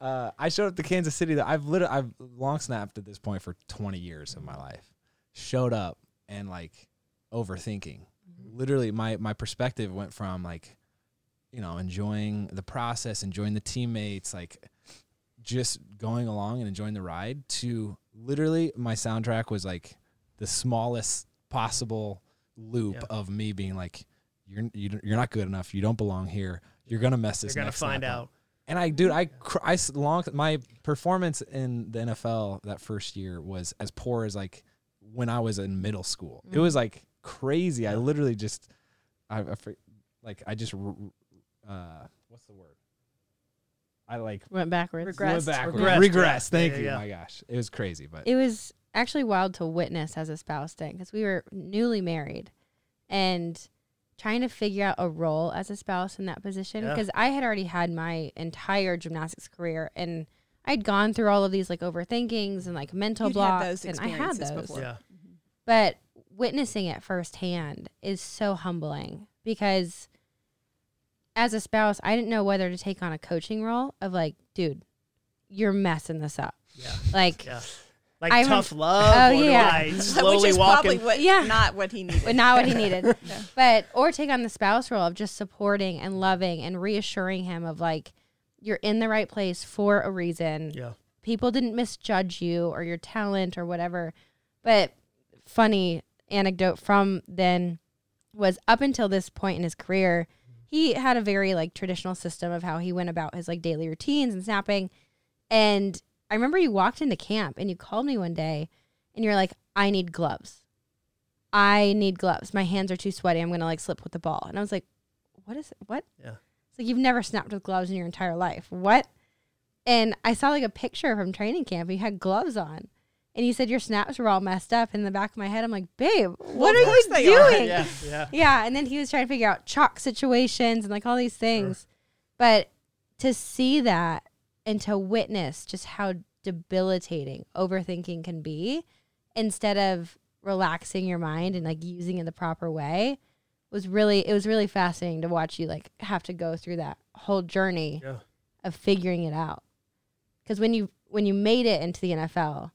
uh, I showed up to Kansas City. That I've literally I've long snapped at this point for 20 years of my life. Showed up and like overthinking. Literally, my my perspective went from like, you know, enjoying the process, enjoying the teammates, like just going along and enjoying the ride, to literally my soundtrack was like the smallest possible loop Yeah. of me being like, you're you're not good enough. You don't belong here. You're gonna mess this You're gonna find snap up." out. And I, dude, I, cr- I long my performance in the NFL that first year was as poor as like when I was in middle school. It mm-hmm. was like crazy. I literally just, I, I like I just, uh, what's the word? I like Went backwards. Regress. went backwards. Regressed, Regress. Thank Yeah, you. yeah. My gosh, it was crazy, but It was actually wild to witness as a spouse thing because we were newly married and trying to figure out a role as a spouse in that position Yeah. because I had already had my entire gymnastics career and I'd gone through all of these like overthinkings and like mental You'd had blocks those and I had those. before. Yeah. But witnessing it firsthand is so humbling because as a spouse, I didn't know whether to take on a coaching role of like, dude, you're messing this up. Yeah. Like, Yeah. Like I'm- tough love. Oh, or yeah. I Which slowly is walk probably what, Yeah. not what he needed. but not what he needed. But or take on the spouse role of just supporting and loving and reassuring him of like you're in the right place for a reason. Yeah. People didn't misjudge you or your talent or whatever. But funny anecdote from then was up until this point in his career, he had a very like traditional system of how he went about his like daily routines and snapping. And I remember you walked into camp and you called me one day and you're like, I need gloves. I need gloves. My hands are too sweaty. I'm gonna like slip with the ball. And I was like, what is it? what? Yeah. It's like you've never snapped with gloves in your entire life. What? And I saw like a picture from training camp. He had gloves on. And he said your snaps were all messed up. In the back of my head, I'm like, babe, what of are you they are. doing? Yeah, yeah. Yeah, and then he was trying to figure out chalk situations and like all these things. But to see that and to witness just how debilitating overthinking can be instead of relaxing your mind and like using it the proper way was really it was really fascinating to watch you like have to go through that whole journey Yeah. of figuring it out. Cuz when you when you made it into the NFL,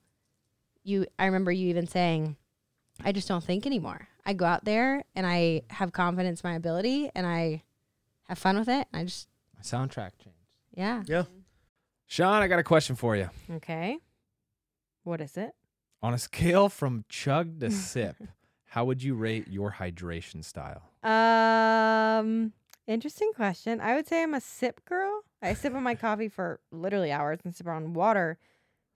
you I remember you even saying I just don't think anymore. I go out there and I have confidence in my ability and I have fun with it. I just My soundtrack changed. yeah. Yeah. Shawn, I got a question for you. Okay. What is it? On a scale from chug to sip, how would you rate your hydration style? Um interesting question. I would say I'm a sip girl. I sip on my coffee for literally hours and sip on water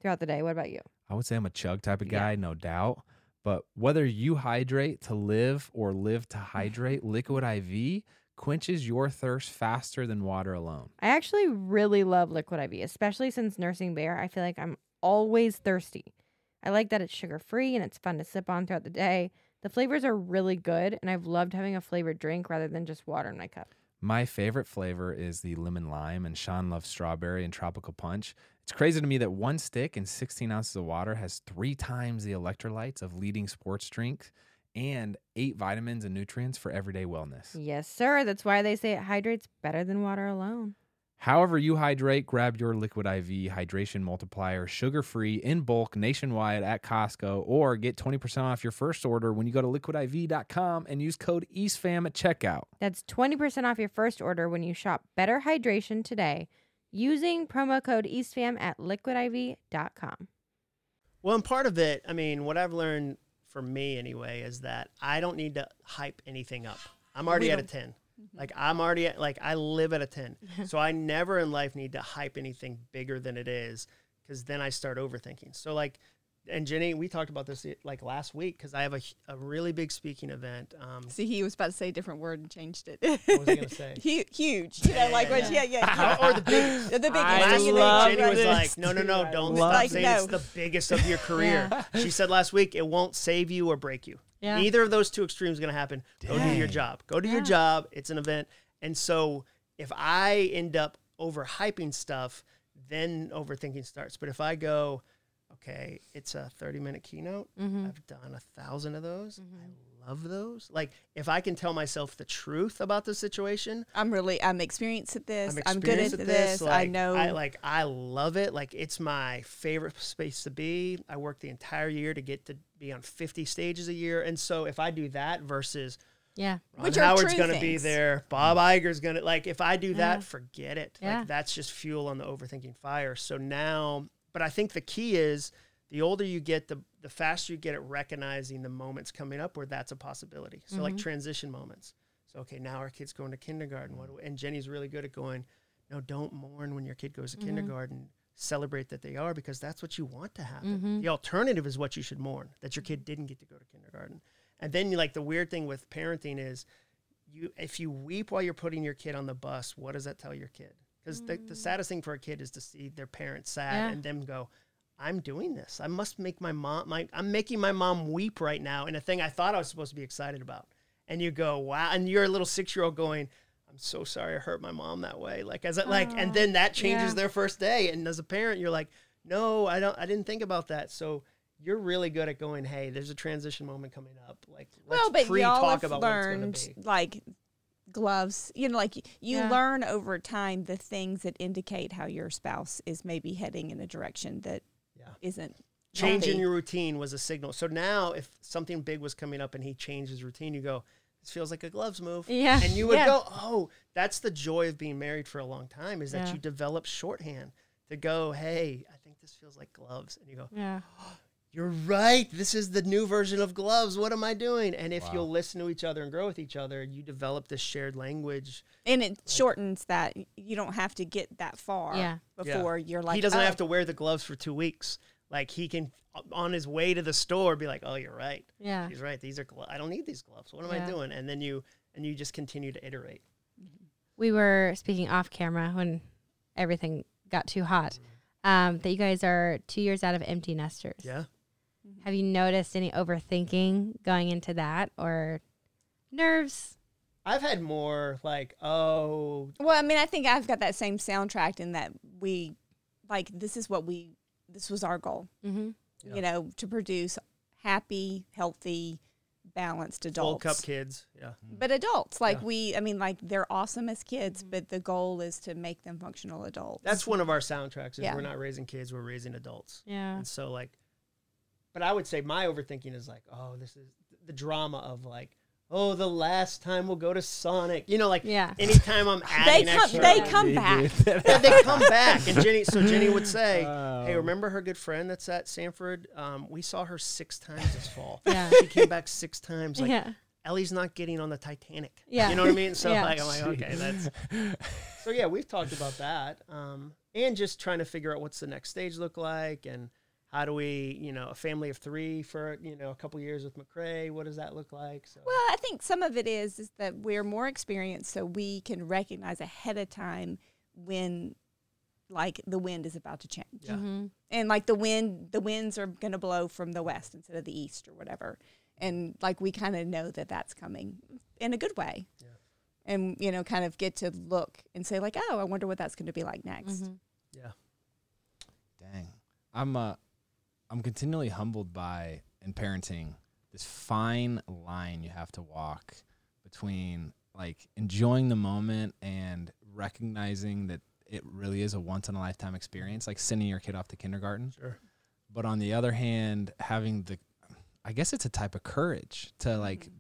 throughout the day. What about you? I would say I'm a chug type of Yeah. guy, no doubt. But whether you hydrate to live or live to hydrate, Liquid IV quenches your thirst faster than water alone. I actually really love liquid IV, especially since nursing bear. I feel like I'm always thirsty. I like that it's sugar free and it's fun to sip on throughout the day. The flavors are really good, and I've loved having a flavored drink rather than just water in my cup. My favorite flavor is the lemon lime, and Shawn loves strawberry and tropical punch. It's crazy to me that one stick and 16 ounces of water has three times the electrolytes of leading sports drinks and eight vitamins and nutrients for everyday wellness. Yes, sir. That's why they say it hydrates better than water alone. However, you hydrate, grab your Liquid IV hydration multiplier sugar free in bulk nationwide at Costco or get 20% off your first order when you go to liquidiv.com and use code EASTFAM at checkout. That's 20% off your first order when you shop Better Hydration today using promo code EASTFAM at liquidiv.com. Well, and part of it, I mean, what I've learned for me anyway is that I don't need to hype anything up. I'm already at a 10. Mm-hmm. Like I'm already at like I live at a 10. so I never in life need to hype anything bigger than it is cuz then I start overthinking. So like and Jenny, we talked about this like last week cuz I have a, a really big speaking event. Um See, he was about to say a different word and changed it. what was he going to say? Hu- huge. You know, like yeah, what? Yeah, yeah. or, or the biggest. The biggest. I Last week, love Jenny was like, "No, no, no! Don't stop this. saying it's the biggest of your career." She said last week, "It won't save you or break you. Yeah. Neither of those two extremes is going to happen. Go do your job. Go do your job. It's an event." And so, if I end up overhyping stuff, then overthinking starts. But if I go, okay, it's a thirty-minute keynote. Mm-hmm. I've done a thousand of those. I love those. Like if I can tell myself the truth about the situation, I'm really, I'm experienced at this. I'm I'm, good at this. I Like, know. I like. I love it. Like it's my favorite space to be. I work the entire year to get to be on 50 stages a year, and so if I do that versus Yeah. Ron Which Howard's going to be there, Bob Iger's going to like. If I do that, Yeah. forget it. Yeah. Like that's just fuel on the overthinking fire. So now, but I think the key is the older you get, the the faster you get at recognizing the moments coming up where that's a possibility. So like Mhm. transition moments. So okay, now our kid's going to kindergarten. What we, and Jenny's really good at going. No, don't mourn when your kid goes to Mhm. kindergarten. Celebrate that they are because that's what you want to happen. Mhm. The alternative is what you should mourn that your kid didn't get to go to kindergarten. And then like the weird thing with parenting is you if you weep while you're putting your kid on the bus, what does that tell your kid? Because the, the mm. saddest thing for a kid is to see their parents sad Yeah. and them go, I'm doing this. I must make my mom my I'm making my mom weep right now in a thing I thought I was supposed to be excited about. And you go, wow, and you're a little six year old going, I'm so sorry I hurt my mom that way. Like as it like and then that changes yeah. their first day. And as a parent, you're like, No, I don't I didn't think about that. So you're really good at going, hey, there's a transition moment coming up. Like, let's well, but y'all have about what it's learned be. like gloves. You know, like you Yeah. learn over time the things that indicate how your spouse is maybe heading in a direction that Yeah. not Changing your routine was a signal. So now, if something big was coming up and he changed his routine, you go, this feels like a gloves move. Yeah. And you would Yeah. go, oh, that's the joy of being married for a long time is that Yeah. you develop shorthand to go, hey, I think this feels like gloves. And you go, Yeah. Oh, you're right. This is the new version of gloves. What am I doing? And if Wow. you'll listen to each other and grow with each other, you develop this shared language. and it shortens that. You don't have to get that far Yeah. Yeah. before you're like he doesn't oh, have to wear the gloves for two weeks. Like he can, on his way to the store, be like, oh, you're right. Yeah. He's right. These are, glo- I don't need these gloves. What am I doing? And then you, and you just continue to iterate. we were speaking off camera when everything got too hot. Um, that you guys are two years out of empty nesters. Yeah. Have you noticed any overthinking going into that or nerves? I've had more like, oh, Well, I mean, I think I've got that same soundtrack in that we, like, this is what we, this was our goal, Mm-hmm. Yeah. you know, to produce happy, healthy, balanced full adults. cup kids. Yeah. But adults, like Yeah. we, I mean, like they're awesome as kids, but the goal is to make them functional adults. That's one of our soundtracks. Is Yeah. we're not raising kids, we're raising adults. Yeah. And so like, but I would say my overthinking is like, oh, this is the drama of like, oh, the last time we'll go to Sonic. You know, like Yeah. anytime I'm they adding come, extra, they come back. yeah, they come back. And Jenny, so Jenny would say, Oh. "Hey, remember her good friend that's at Samford? Um, we saw her six times this fall. Yeah. She came back six times. Like yeah. Ellie's not getting on the Titanic. Yeah. you know what I mean. So Yeah. like, I'm like, okay, that's. So yeah, we've talked about that, um, and just trying to figure out what's the next stage look like, and how do we, you know, a family of three for you know a couple years with McRae. What does that look like? So Well, I think some of it is is that we're more experienced, so we can recognize ahead of time when, like, the wind is about to change, Yeah. Mm-hmm. and like the wind, the winds are going to blow from the west instead of the east or whatever, and like we kind of know that that's coming in a good way, Yeah. and you know, kind of get to look and say like, oh, I wonder what that's going to be like next. Mm-hmm. yeah, Dang. I'm uh I'm continually humbled by in parenting this fine line you have to walk between like enjoying the moment and recognizing that it really is a once in a lifetime experience, like sending your kid off to kindergarten. sure. But on the other hand, having the I guess it's a type of courage to like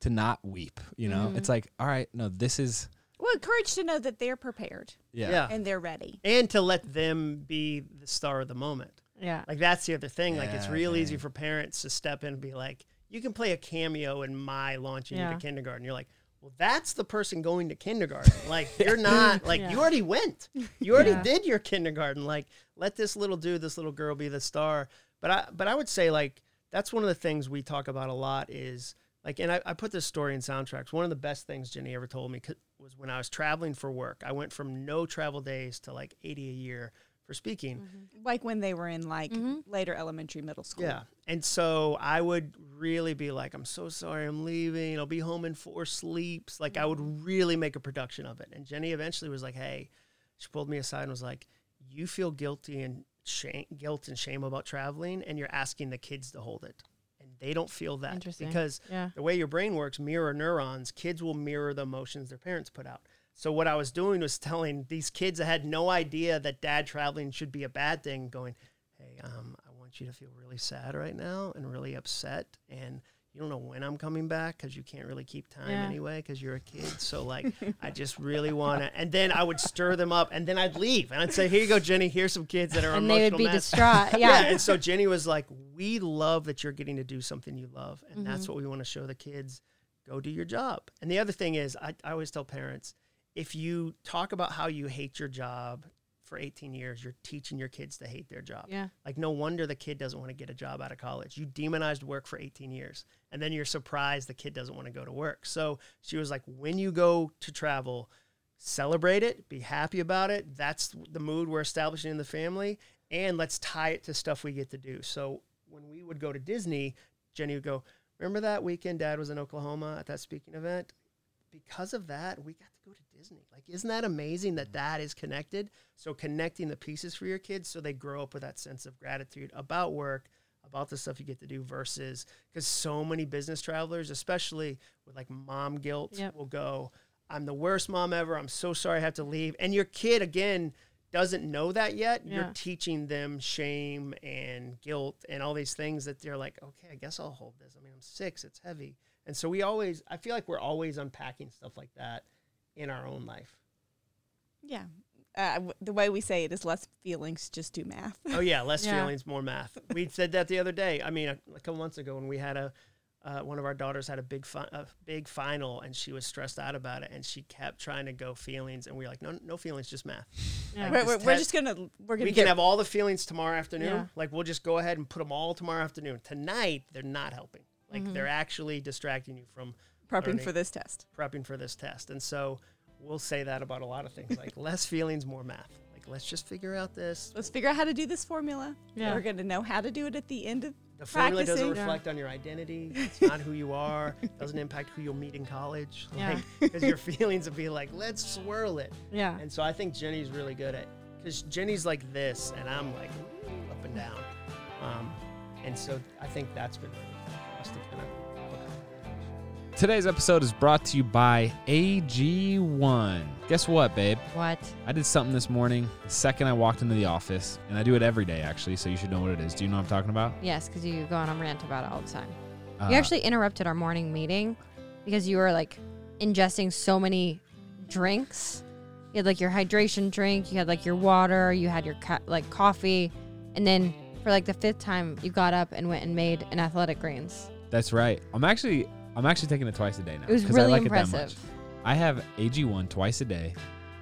to not weep, you know? Mhm. It's like, all right, no, this is Well, courage to know that they're prepared yeah. Yeah. and they're ready. and to let them be the star of the moment. Yeah. Like that's the other thing. Like it's Yeah, real easy for parents to step in and be like, "You can play a cameo in my launching Yeah. into kindergarten." You're like, "Well, that's the person going to kindergarten. Like you're not. Like Yeah. you already went. You already Yeah. did your kindergarten. Like let this little dude, this little girl, be the star." But I, but I would say like that's one of the things we talk about a lot is like, and I, I put this story in soundtracks. One of the best things Jenny ever told me was when I was traveling for work. I went from no travel days to like 80 a year for speaking. Like when they were in like Mhm. later elementary, middle school. Yeah. And so I would really be like, I'm so sorry, I'm leaving. I'll be home in four sleeps. Like I would really make a production of it. And Jenny eventually was like, Hey, she pulled me aside and was like, You feel guilty and shame, guilt and shame about traveling, and you're asking the kids to hold it. And they don't feel that because Yeah. the way your brain works, mirror neurons, kids will mirror the emotions their parents put out. So what I was doing was telling these kids I had no idea that dad traveling should be a bad thing, going, "Hey, um, I want you to feel really sad right now and really upset, and you don't know when I'm coming back because you can't really keep time Yeah. anyway because you're a kid. So like, I just really want to." And then I would stir them up, and then I'd leave, and I'd say, "Here you go, Jenny. Here's some kids that are And they would emotional be mess." distraught. yeah. Yeah. And so Jenny was like, "We love that you're getting to do something you love, and Mm-hmm. that's what we want to show the kids. Go do your job." And the other thing is, I, I always tell parents, if you talk about how you hate your job for 18 years, you're teaching your kids to hate their job. Yeah. Like, no wonder the kid doesn't want to get a job out of college. You demonized work for 18 years, and then you're surprised the kid doesn't want to go to work. So she was like, when you go to travel, celebrate it, be happy about it. That's the mood we're establishing in the family, and let's tie it to stuff we get to do. So when we would go to Disney, Jenny would go, Remember that weekend dad was in Oklahoma at that speaking event? Because of that, we got to go to Disney. Like, isn't that amazing that mm. that is connected? So, connecting the pieces for your kids so they grow up with that sense of gratitude about work, about the stuff you get to do versus because so many business travelers, especially with like mom guilt, Yep. will go, I'm the worst mom ever. I'm so sorry I have to leave. And your kid, again, doesn't know that yet. Yeah. You're teaching them shame and guilt and all these things that they're like, okay, I guess I'll hold this. I mean, I'm six, it's heavy. And so we always, I feel like we're always unpacking stuff like that in our own life. Yeah. Uh, w- the way we say it is less feelings, just do math. Oh yeah, less Yeah. feelings, more math. We said that the other day. I mean, a, a couple months ago when we had a uh, one of our daughters had a big fi- a big final and she was stressed out about it and she kept trying to go feelings and we are like, no, no feelings, just math. Yeah. we're, this we're, we're just gonna we're gonna We can have all the feelings tomorrow afternoon. Yeah. Like we'll just go ahead and put them all tomorrow afternoon. Tonight they're not helping. Like they're actually distracting you from prepping learning. for this test. prepping for this test. And so we'll say that about a lot of things, like less feelings, more math. Like let's just figure out this. Let's figure out how to do this formula. Yeah. We're going to know how to do it at the end of The formula doesn't practicing. reflect on your identity. It's not who you are. Doesn't impact who you'll meet in college. Yeah. Like, because your feelings will be like, let's swirl it. Yeah. And so I think Jenny's really good at, because Jenny's like this, and I'm like up and down. Um, and so I think that's been really fun for us to kind of look at. Today's episode is brought to you by AG1. Guess what, babe? What? I did something this morning the second I walked into the office, and I do it every day actually, so you should know what it is. Do you know what I'm talking about? Yes, because you go on a rant about it all the time. Uh, you actually interrupted our morning meeting because you were like ingesting so many drinks. You had like your hydration drink, you had like your water, you had your ca- like coffee, and then for like the fifth time, you got up and went and made an athletic greens. That's right. I'm actually I'm actually taking it twice a day now. It was really I like It that impressive. much. I have AG1 twice a day.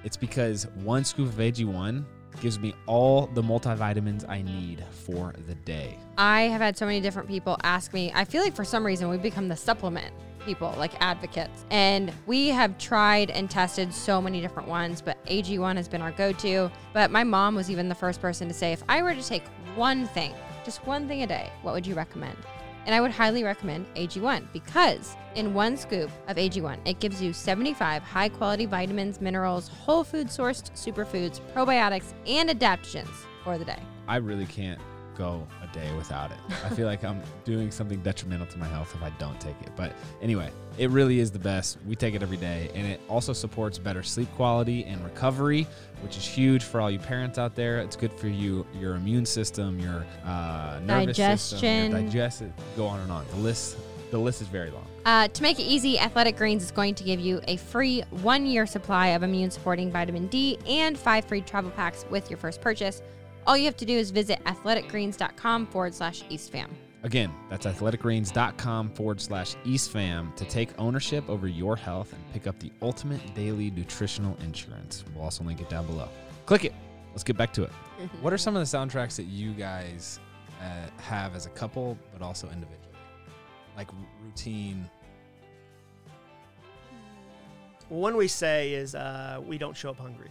It's because one scoop of AG1 gives me all the multivitamins I need for the day. I have had so many different people ask me. I feel like for some reason we've become the supplement people, like advocates. And we have tried and tested so many different ones, but AG1 has been our go to. But my mom was even the first person to say, if I were to take one thing, just one thing a day, what would you recommend? And I would highly recommend AG1 because in one scoop of AG1, it gives you 75 high quality vitamins, minerals, whole food sourced superfoods, probiotics, and adaptogens for the day. I really can't go a day without it. I feel like I'm doing something detrimental to my health if I don't take it. But anyway, it really is the best. We take it every day, and it also supports better sleep quality and recovery, which is huge for all you parents out there. It's good for you, your immune system, your uh, nervous system, your Digestion. digestive. Go on and on. The list, the list is very long. Uh, to make it easy, Athletic Greens is going to give you a free one year supply of immune supporting vitamin D and five free travel packs with your first purchase. All you have to do is visit athleticgreens.com forward slash EastFam. Again, that's athleticgreens.com forward slash EastFam to take ownership over your health and pick up the ultimate daily nutritional insurance. We'll also link it down below. Click it. Let's get back to it. What are some of the soundtracks that you guys uh, have as a couple, but also individually? Like r- routine. One we say is uh, we don't show up hungry.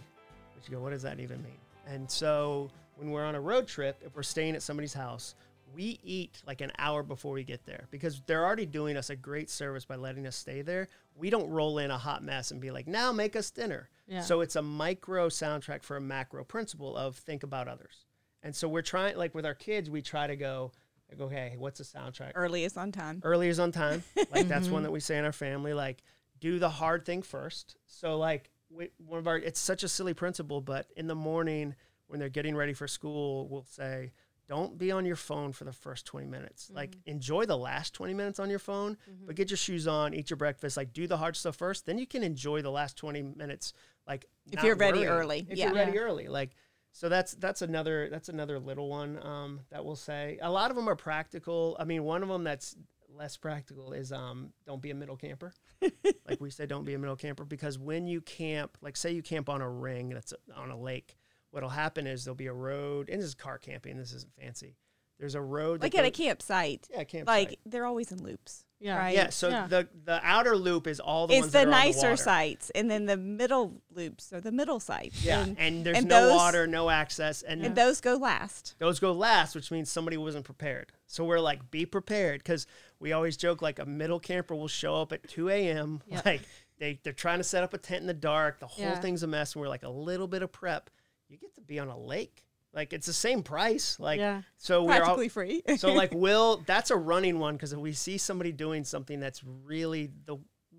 Which you go, what does that even mean? And so when we're on a road trip, if we're staying at somebody's house, we eat like an hour before we get there because they're already doing us a great service by letting us stay there. We don't roll in a hot mess and be like, now make us dinner. Yeah. So it's a micro soundtrack for a macro principle of think about others. And so we're trying, like with our kids, we try to go, like, okay, what's the soundtrack? Early is on time. early is on time. Like that's one mm-hmm. that we say in our family. Like do the hard thing first. So like we, one of our, it's such a silly principle, but in the morning when they're getting ready for school, we'll say, don't be on your phone for the first 20 minutes. Like enjoy the last 20 minutes on your phone, but get your shoes on, eat your breakfast, like do the hard stuff first. Then you can enjoy the last 20 minutes. Like If you're ready worrying. early, If yeah. you're ready Yeah. early. Like, so that's that's another that's another little one um, that we'll say. A lot of them are practical. I mean, one of them that's less practical is um, don't be a middle camper. like we say, don't be a middle camper because when you camp, like say you camp on a ring that's on a lake, what'll happen is there'll be a road, and this is car camping. This isn't fancy. There's a road that Like at a campsite. yeah, campsite. Like they're always in loops. Yeah. Right. yeah. So Yeah. the the outer loop is all the it's ones the that are on nicer water. sites, and then the middle loops are the middle sites. Yeah, and, and, there's and no those- water, no access, and and those go last. those go last, which means somebody wasn't prepared. So we're like, be prepared because we always joke like a middle camper will show up at 2 a.m. Yep. Like they, they're trying to set up a tent in the dark. The whole Yeah. thing's a mess. And we're like, a little bit of prep. You get to be on a lake. Like it's the same price. Like, Yeah. so we're all, Practically free. so like will that's a running one because if we see somebody doing something that's really the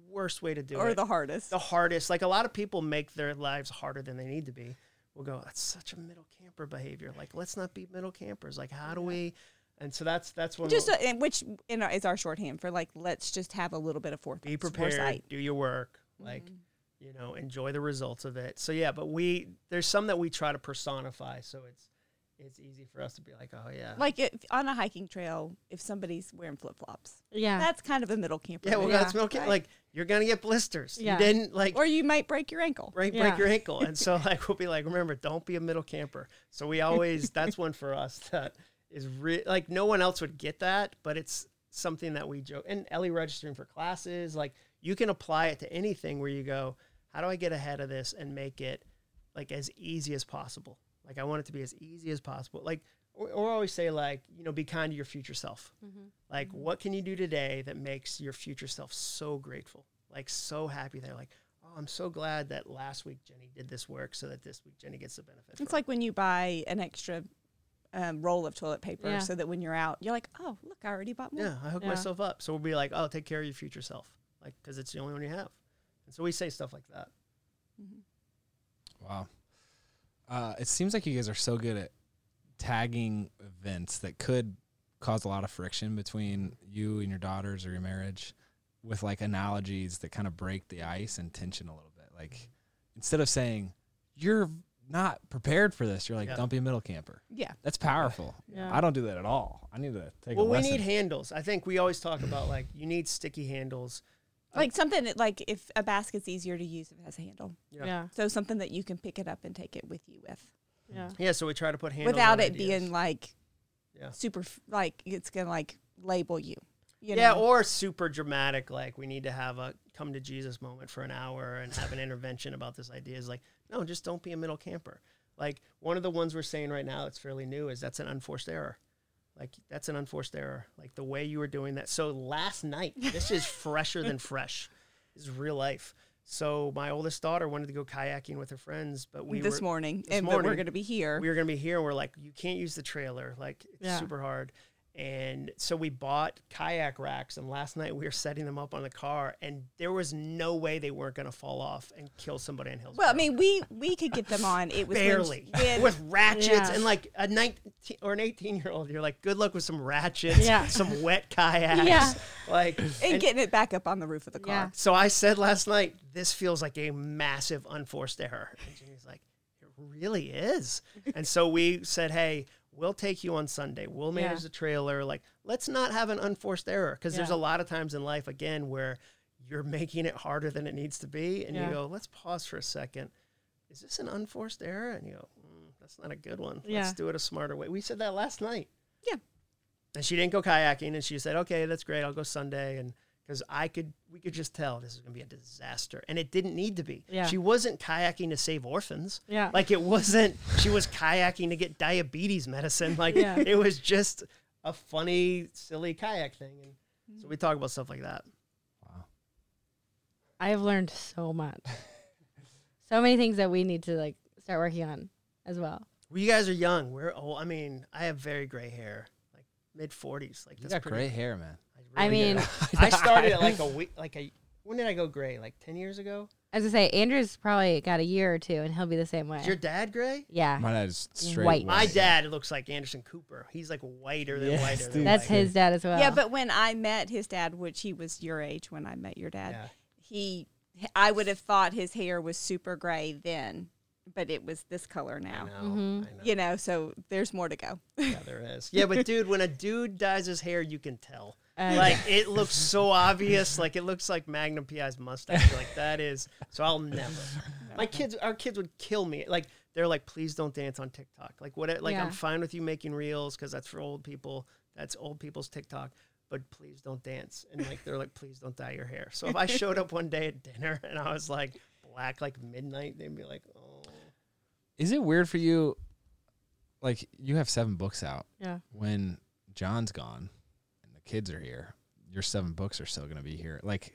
worst way to do or it Or the hardest. the hardest. Like a lot of people make their lives harder than they need to be. We'll go, that's such a middle camper behavior. Like, let's not be middle campers. Like, how do we? And so that's that's one. just we'll- uh, and which in our, is our shorthand for like let's just have a little bit of forethought. be prepared, foresight. do your work, like Mm-hmm. You know, enjoy the results of it. So yeah, but we there's some that we try to personify, so it's it's easy for us to be like, oh yeah, Like if, on a hiking trail, if somebody's wearing flip flops, Yeah. that's kind of a middle camper. yeah, well, move, that's middle camp. right? Like you're gonna get blisters. Yeah. You didn't like or you might break your ankle. break Yeah. break your ankle. And so like we'll be like, remember, don't be a middle camper. So we always that's one for us that is re- like no one else would get that, but it's something that we joke. And Ellie registering for classes, like you can apply it to anything where you go, how do I get ahead of this and make it like as easy as possible? Like I want it to be as easy as possible. Like or, or always say like you know be kind to your future self. Like what can you do today that makes your future self so grateful, like so happy? They're like, oh, I'm so glad that last week Jenny did this work so that this week Jenny gets the benefit. It's like when you buy an extra um, roll of toilet paper Yeah. so that when you're out, you're like, oh, look, I already bought more. Yeah, I hook Yeah. myself up. So we'll be like, oh, take care of your future self, like because it's the only one you have. And so we say stuff like that. Wow. Uh, it seems like you guys are so good at tagging events that could cause a lot of friction between you and your daughters or your marriage with like analogies that kind of break the ice and tension a little bit. Like instead of saying, you're not prepared for this, you're like, Yeah. don't be a middle camper. Yeah. That's powerful. Yeah. I don't do that at all. I need to take Well, a we need handles. I think we always talk about like you need sticky handles. Like something that, like if a basket's easier to use if it has a handle. Yeah. Yeah. So something that you can pick it up and take it with you with Yeah. Yeah, so we try to put handles without it ideas. being like Yeah. super, f- like it's going to like label you. you yeah, know? or super dramatic. Like we need to have a come to Jesus moment for an hour and have an intervention about this idea. Is like, no, just don't be a middle camper. Like one of the ones we're saying right now that's fairly new is that's an unforced error. Like that's an unforced error. Like the way you were doing that. So last night, this is fresher than fresh. This is real life. So my oldest daughter wanted to go kayaking with her friends, but we this were, morning, this and but we're going to be here. we were gonna be here and we're like you can't use the trailer like it's Yeah. super hard and so we bought kayak racks and last night we were setting them up on the car and there was no way they weren't gonna fall off and kill somebody on Hillsboro. well, I mean, we we could get them on. It was barely when- with ratchets Yeah. and like a 19 or an 18 year old you're like good luck with some ratchets Yeah. some wet kayaks Yeah. like and, and- getting it back up on the roof of the car. Yeah. so I said last night, this feels like a massive unforced error. And Jenny's like, it really is. and so we said, hey, we'll take you on Sunday. We'll Yeah. manage the trailer. Like, let's not have an unforced error because there's a lot of times in life, again, where you're making it harder than it needs to be. And Yeah. you go, let's pause for a second. Is this an unforced error? And you go, mm, that's not a good one. Yeah. Let's do it a smarter way. We said that last night. Yeah. And she didn't go kayaking, and she said, "Okay, that's great. I'll go Sunday." And because I could, we could just tell this is going to be a disaster, and it didn't need to be. Yeah. She wasn't kayaking to save orphans. Yeah. Like it wasn't. She was kayaking to get diabetes medicine. Like Yeah. it was just a funny, silly kayak thing, and so we talk about stuff like that. Wow, I have learned so much. so many things that we need to like start working on as well. Well, you guys are young. We're old. I mean, I have very gray hair, like mid forties. Like you that's got pretty- gray hair, man. I mean, do. I started at like a week, like a. When did I go gray? Like ten years ago. as I say, Andrew's probably got a year or two, and he'll be the same way. Is your dad gray? yeah, My dad's straight White. My dad looks like Anderson Cooper. He's like whiter than Yes, whiter. Than that's white. his dad as well. Yeah, but when I met his dad, which he was your age when I met your dad, Yeah. he I would have thought his hair was super gray then, but it was this color I now. know. Mhm. I know. You know, so there's more to go. Yeah, there is. Yeah, but dude, when a dude dyes his hair, you can tell. Uh, Like it looks so obvious. Like it looks like Magnum PI's mustache. Like that is. So I'll never. My kids, our kids would kill me. Like they're like, please don't dance on TikTok. Like what? Like Yeah. I'm fine with you making reels because that's for old people. That's old people's TikTok. But please don't dance. And like they're like, please don't dye your hair. So if I showed up one day at dinner and I was like black like midnight, they'd be like, oh. Is it weird for you? Like you have seven books out. Yeah. When Jon's gone and kids are here, your seven books are still going to be here. Like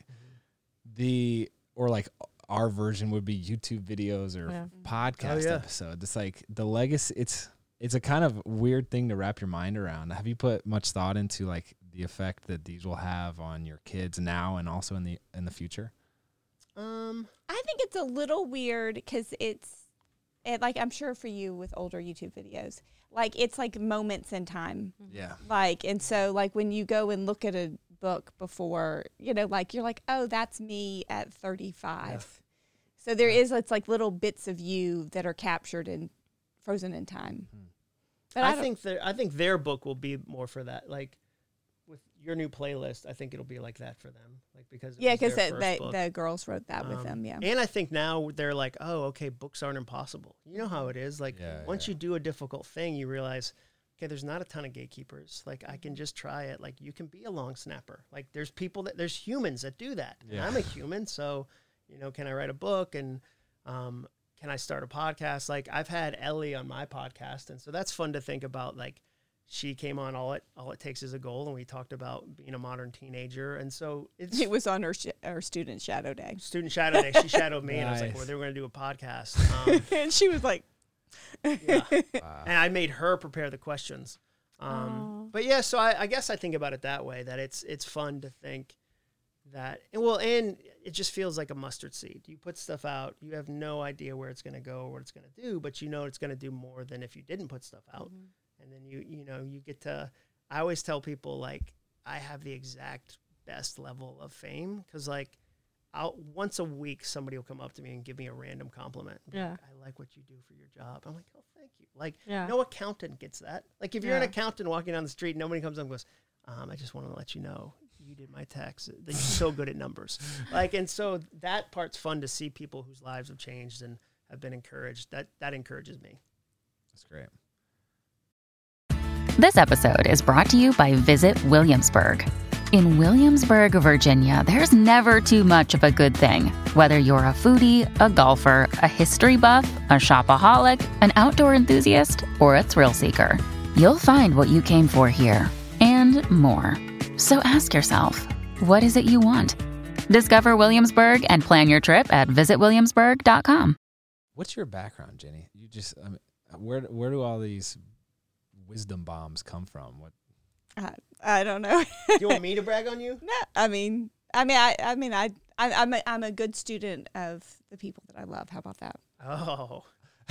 the or like our version would be YouTube videos or Yeah. podcast Oh, yeah. episodes. It's like the legacy. It's it's a kind of weird thing to wrap your mind around. Have you put much thought into like the effect that these will have on your kids now and also in the in the future? Um. I think it's a little weird because it's, it, like I'm sure for you with older YouTube videos, like it's like moments in time. Mm-hmm. Yeah. Like, and so like when you go and look at a book before, you know, like you're like, oh, that's me at 35. So there is, it's like little bits of you that are captured and frozen in time. Mm-hmm. But I, I, think their I think their book will be more for that. Like with your new playlist, I think it'll be like that for them. Like because yeah, because the, the, girls wrote that with Um, them. Yeah. And I think now they're like, oh, okay, books aren't impossible. You know how it is. Like Yeah, once yeah. you do a difficult thing, you realize, okay, there's not a ton of gatekeepers. Like I can just try it. Like you can be a long snapper. Like there's people that there's humans that do that. And Yeah. I'm a human, so You know, can I write a book and um, can I start a podcast? Like I've had Ellie on my podcast, and so that's fun to think about. Like she came on all it all it takes is a goal, and we talked about being a modern teenager, and so it's It was on our sh- our student shadow day, student shadow day. She shadowed me, and I was like, well, they were going to do a podcast. Um, and she was like, yeah. Wow. and I made her prepare the questions. Um, but yeah, so I, I guess I think about it that way. That it's it's fun to think that and well, and it just feels like a mustard seed. You put stuff out, you have no idea where it's going to go or what it's going to do, but you know it's going to do more than if you didn't put stuff out. And then you you know you get to. I always tell people like I have the exact best level of fame because like. I'll, once a week, somebody will come up to me and give me a random compliment. Yeah. like, I like what you do for your job. I'm like, oh, thank you. Like, Yeah. no accountant gets that. Like if you're an accountant walking down the street, nobody comes up and goes, um, "I just want to let you know you did my tax. That you're so good at numbers." Like, and so that part's fun to see people whose lives have changed and have been encouraged. That that encourages me. That's great. This episode is brought to you by Visit Williamsburg. In Williamsburg, Virginia, there's never too much of a good thing. Whether you're a foodie, a golfer, a history buff, a shopaholic, an outdoor enthusiast, or a thrill seeker, you'll find what you came for here and more. So ask yourself, what is it you want? Discover Williamsburg and plan your trip at visitwilliamsburg.com. What's your background, Jenny? You just I mean, where where do all these wisdom bombs come from? What I, I don't know. Do you want me to brag on you? No, I mean, I mean, I, I mean, I, I, I'm, a, I'm a good student of the people that I love. How about that? Oh.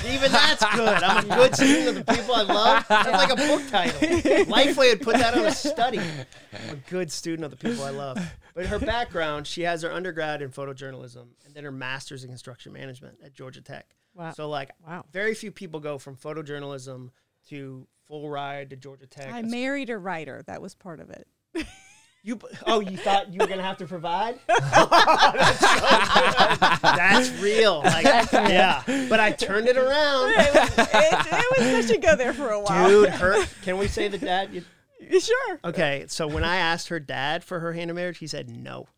Even that's good. I'm a good student of the people I love. That's like a book title. Lifeway would put that on a study. I'm a good student of the people I love. But her background, she has her undergrad in photojournalism and then her master's in construction management at Georgia Tech. Wow. So like Wow. very few people go from photojournalism to full ride to Georgia Tech. I married a writer. That was part of it. You oh, you thought you were gonna have to provide? that's, so. That's real. Like, yeah. But I turned it around, it, was, it, it was. I should go there for a while. dude. Her. Can we say the dad? You, sure. okay. So when I asked her dad for her hand in marriage, he said no,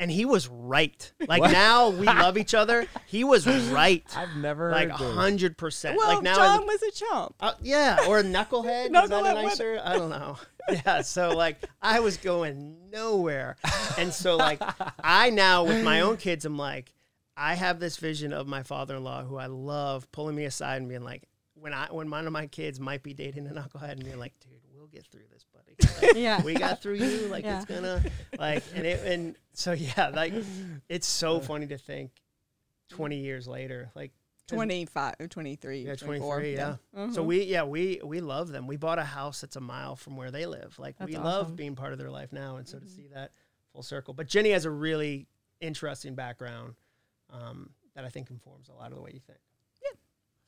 and he was right. Like now we love each other. He was right. I've never Like heard this. hundred percent. Well, Like now. I John look- was a chump. Uh, yeah, or a knucklehead. Is that Knucklehead, a what- nicer? I don't know. Yeah, so like I was going nowhere, and so like I now with my own kids, I'm like, I have this vision of my father-in-law who I love, pulling me aside and being like, when I when one of my kids might be dating a knucklehead, and being like, dude, we'll get through this, buddy. Like, Yeah. we got through you. Like Yeah. it's gonna like, and it and so yeah, like it's so funny to think, twenty years later, like 25, or 23, yeah, 24. 23, yeah. So Mhm. we, yeah, we we love them. We bought a house that's a mile from where they live. Like we That's love being part of their life now, and so to see that full circle. But Jenny has a really interesting background um, that I think informs a lot of the way you think.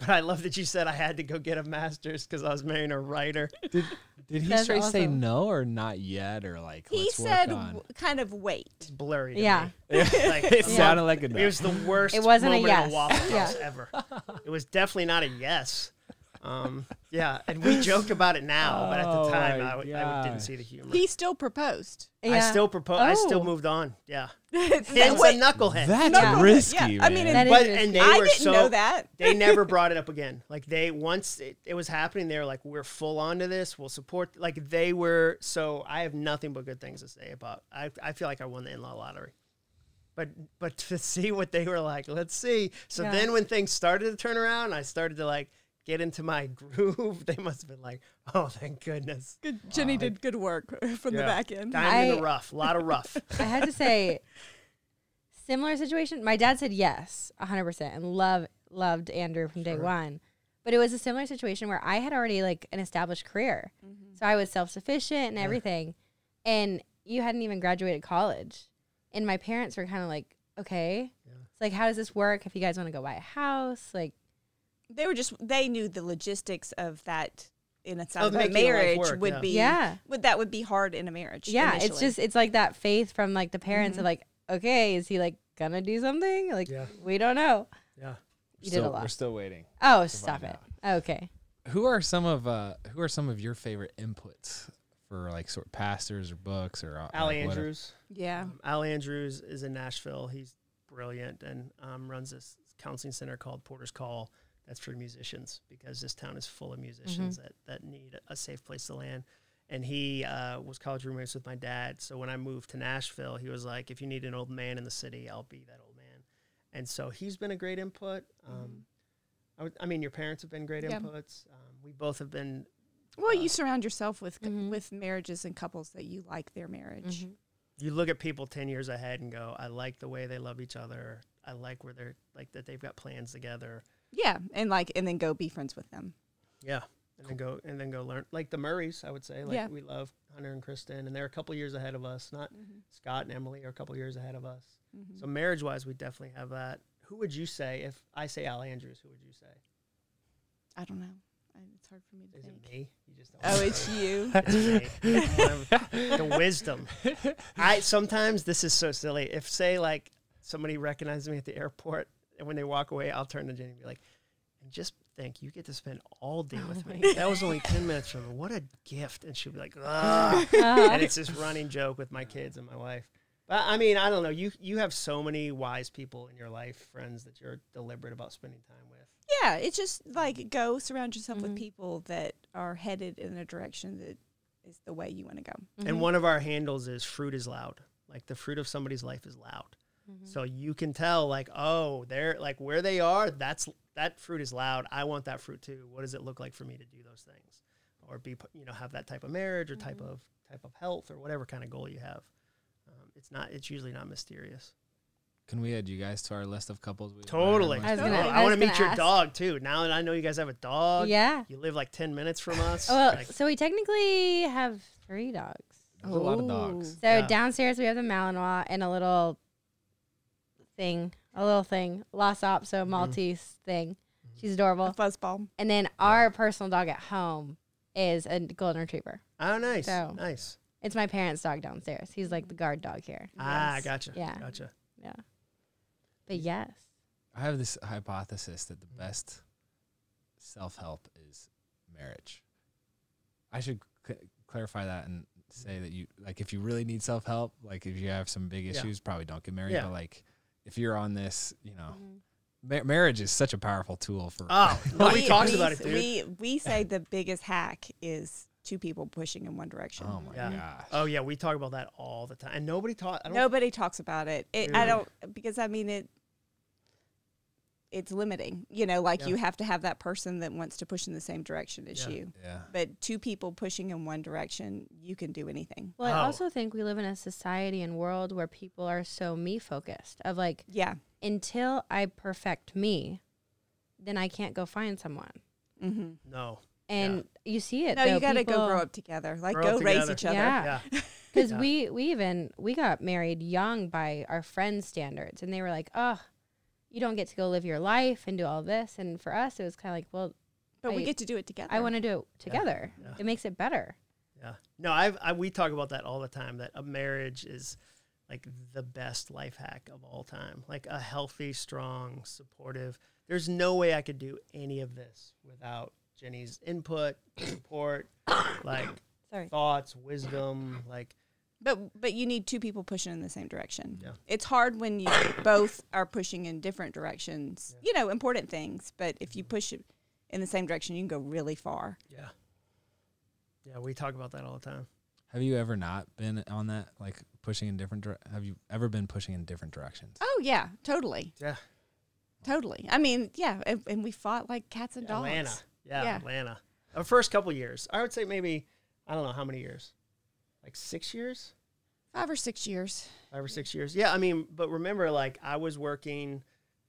Yeah. But I love that you said I had to go get a master's because I was marrying a writer. Did did he That's straight say no or not yet or like He let's said, work on? w- kind of wait. It's blurry. To Yeah. Me. Like, it sounded like a no. It was the worst. It wasn't a moment in yes. a Waffle Yeah. Ever. It was definitely not a yes. Um, yeah, and we joke about it now, but at the Oh time my I, w- I didn't see the humor. He still proposed. I Yeah. still propose. I still Oh. moved on. Yeah, That- hence wait, a knucklehead. That's Yeah. risky, Yeah, I mean, man. That is but risky. and they I were didn't so know that. they never brought it up again. Like they once it, it was happening, they were like, "We're full on to this. We'll support." Like they were. So I have nothing but good things to say about. I I feel like I won the in law lottery. But but to see what they were like, let's see. So Yeah. then when things started to turn around, I started to like get into my groove. They must have been like, "Oh, thank goodness." Good, Jenny oh, did good work from the back end. Diamond in I- the rough. A lot of rough. I had to say, similar situation. My dad said yes, hundred percent, and love loved Andrew from day Sure. one. But it was a similar situation where I had already like an established career, mm-hmm. so I was self sufficient and Yeah. everything, and you hadn't even graduated college, and my parents were kind of like, okay, Yeah. it's like how does this work if you guys want to go buy a house, like. They were just they knew the logistics of that in a, Of of a making your life marriage work, would yeah. be Yeah. would that would be hard in a marriage. yeah it's just it's like that faith from like the parents Mhm. of like okay is he like gonna do something like Yeah. we don't know Yeah. you still, did a lot We're still waiting. oh stop find it okay Who are some of uh who are some of your favorite inputs for like sort of pastors or books or uh, Allie like, what- Andrews. yeah. Um, Al Andrews is in Nashville. He's brilliant and um, runs this counseling center called Porter's Call. That's for musicians because this town is full of musicians that, that need a safe place to land. And he uh, was college roommates with my dad. So when I moved to Nashville, he was like, "If you need an old man in the city, I'll be that old man." And so he's been a great input. Um, I, would, I mean, your parents have been great Yeah. inputs. Um, we both have been Well, you surround yourself with Mhm. with marriages and couples that you like their marriage. Mhm. you look at people 10 years ahead and go i like the way they love each other i like where they're like that they've got plans together Yeah, and like, and then go be friends with them. yeah and then go and then go learn like the murrays i would say like Yeah. we love hunter and kristen and they're a couple years ahead of us not scott and emily are a couple years ahead of us Mm-hmm. so marriage wise we definitely have that who would you say if i say al andrews who would you say I don't know. I, it's hard for me to is think. it me you just don't Oh, know. it's you. It's the wisdom. I sometimes this is so silly. If say like somebody recognizes me at the airport and when they walk away, I'll turn to Jenny and be like, and just think you get to spend all day with me. That was only ten minutes from me. What a gift. And she'll be like, Ugh. and it's this running joke with my kids and my wife. But I mean, I don't know. You you have so many wise people in your life, friends that you're deliberate about spending time with. Yeah, it's just like go surround yourself Mhm. with people that are headed in a direction that is the way you want to go. And one of our handles is fruit is loud. Like the fruit of somebody's life is loud. So you can tell like, oh, they're like where they are, that's that fruit is loud. I want that fruit too. What does it look like for me to do those things? Or be you know, have that type of marriage or type of type of health or whatever kind of goal you have. Um, it's not it's usually not mysterious. Can we add you guys to our list of couples? We Totally. I gonna- I, I want to meet gonna your ask. dog too. Now that I know you guys have a dog. Yeah. You live like ten minutes from us. Well, like, so we technically have three dogs. There's a lot of dogs. So Yeah. downstairs we have the Malinois and a little thing, a little thing, Lhasa Apso Mm-hmm. Maltese thing. She's A adorable. fuzzball. And then our personal dog at home is a golden retriever. oh nice. So- nice. It's my parents' dog downstairs. He's like the guard dog here. Ah, Yes. gotcha. Yeah. Gotcha. Yeah. But yes. I have this hypothesis that the best self help is marriage. I should cl- clarify that and say that you like if you really need self help, like if you have some big Yeah. issues, probably don't get married. Yeah. But like if you're on this, you know, Mm-hmm. ma- marriage is such a powerful tool for. Oh, nobody talks about it, dude. We we say the biggest hack is two people pushing in one direction. oh my Yeah. gosh. Oh yeah, we talk about that all the time, and nobody talk. Nobody talks about it. it I don't because I mean it. It's limiting, you know. Like Yeah. you have to have that person that wants to push in the same direction as Yeah. you. Yeah. But two people pushing in one direction, you can do anything. Well, I Oh. also think we live in a society and world where people are so me focused of like Yeah. until I perfect me, then I can't go find someone. Mm-hmm. No. And you see it. No, though, you got to go grow up together. Like go up raise each other. Yeah. Yeah. Because Yeah. we we even we got married young by our friends' standards, and they were like, "Oh, you don't get to go live your life and do all this." And for us, it was kind of like, "Well, But we get to do it together. I want to do it together. Yeah. It makes it better." Yeah. No, I've I, we talk about that all the time. That a marriage is like the best life hack of all time. Like a healthy, strong, supportive. There's no way I could do any of this without Jenny's input, support, like Sorry. thoughts, wisdom. Like But but you need two people pushing in the same direction. Yeah. It's hard when you both are pushing in different directions. You know, important things. But if you push it in the same direction, you can go really far. yeah, yeah. We talk about that all the time. Have you ever not been on that, like pushing in different? Dire- have you ever been pushing in different directions? Oh yeah, totally, Yeah. totally. I mean, yeah, and, and we fought like cats and dogs. Atlanta. Yeah, Yeah. Atlanta. The first couple years, I would say maybe I don't know how many years, like six years. Five or six years. five or six years. Yeah, I mean, but remember, like I was working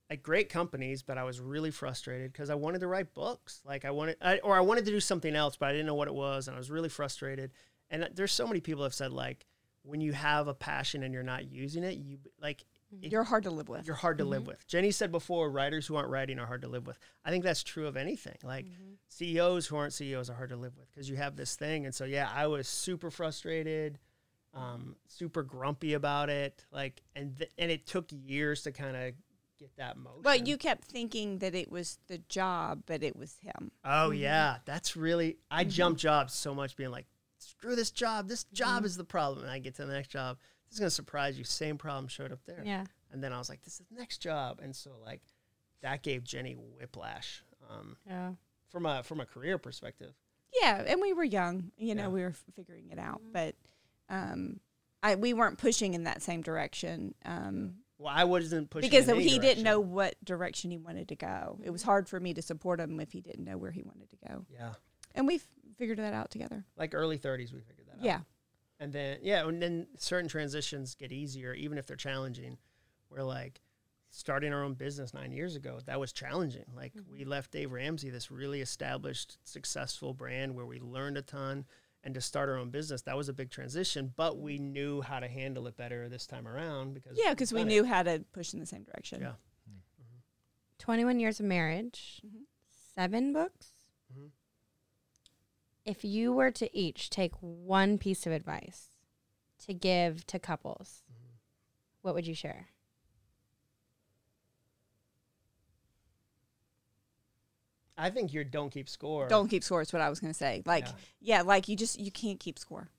at great companies, but I was really frustrated because I wanted to write books. Like I wanted, I, or I wanted to do something else, but I didn't know what it was, and I was really frustrated. And uh, there's so many people have said like, when you have a passion and you're not using it, you like mm-hmm. it- You're hard to live with. you're hard to live mm-hmm. with. Jenny said before, writers who aren't writing are hard to live with. I think that's true of anything. Like mm-hmm. CEOs who aren't CEOs are hard to live with because you have this thing. And so, yeah, I was super frustrated, um, super grumpy about it. Like, and th- and it took years to kind of get that motion. But you kept thinking that it was the job, but it was him. Oh yeah, that's really. I jump jobs so much, being like, screw this job. This job is the problem, and I get to the next job. This is gonna surprise you. Same problem showed up there. Yeah. And then I was like, this is the next job. And so like that gave Jenny whiplash um, Yeah. from a from a career perspective. Yeah, and we were young, you know, Yeah. we were f- figuring it out, but um, I we weren't pushing in that same direction um, Well, I wasn't pushing because he didn't know what direction he wanted to go. It was hard for me to support him if he didn't know where he wanted to go, Yeah, and we figured that out together. like early 30s, we figured that out. Yeah, And then yeah, and then certain transitions get easier, even if they're challenging. We're like starting our own business nine years ago. That was challenging. Like we left Dave Ramsey, this really established, successful brand where we learned a ton, and to start our own business, that was a big transition. But we knew how to handle it better this time around because yeah, because we done it. knew how to push in the same direction. Yeah. 21 years of marriage, Mhm. seven books. Mhm. If you were to each take one piece of advice to give to couples, what would you share? I think your don't keep score. Don't keep score is what I was going to say. Like, Yeah. yeah. like you just you can't keep score.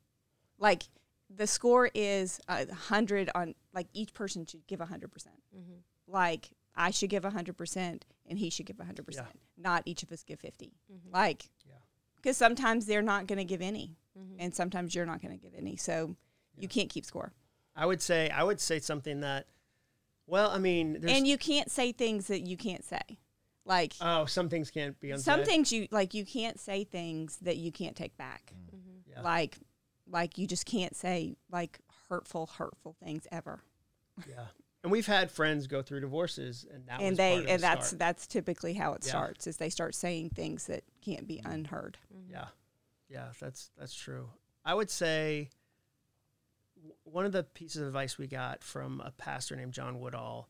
Like the score is a hundred on like each person should give a hundred percent. Mm-hmm. Like I should give a hundred percent and he should give a hundred percent. Not each of us give 50 mm-hmm. Like, Yeah. because sometimes they're not going to give any, mm-hmm. and sometimes you're not going to give any. So you can't keep score, I would say I would say something that. Well, I mean, there's, and you can't say things that you can't say. Like oh, some things can't be unsaid. some things you like you can't say things that you can't take back. Mm-hmm. Mm-hmm. Yeah. like like you just can't say like hurtful hurtful things ever Yeah. And we've had friends go through divorces, and that was and part they of the and that's start. that's typically how it Yeah. starts is they start saying things that can't be mm-hmm. unheard Yeah, yeah, that's that's true. I would say w- one of the pieces of advice we got from a pastor named John Woodall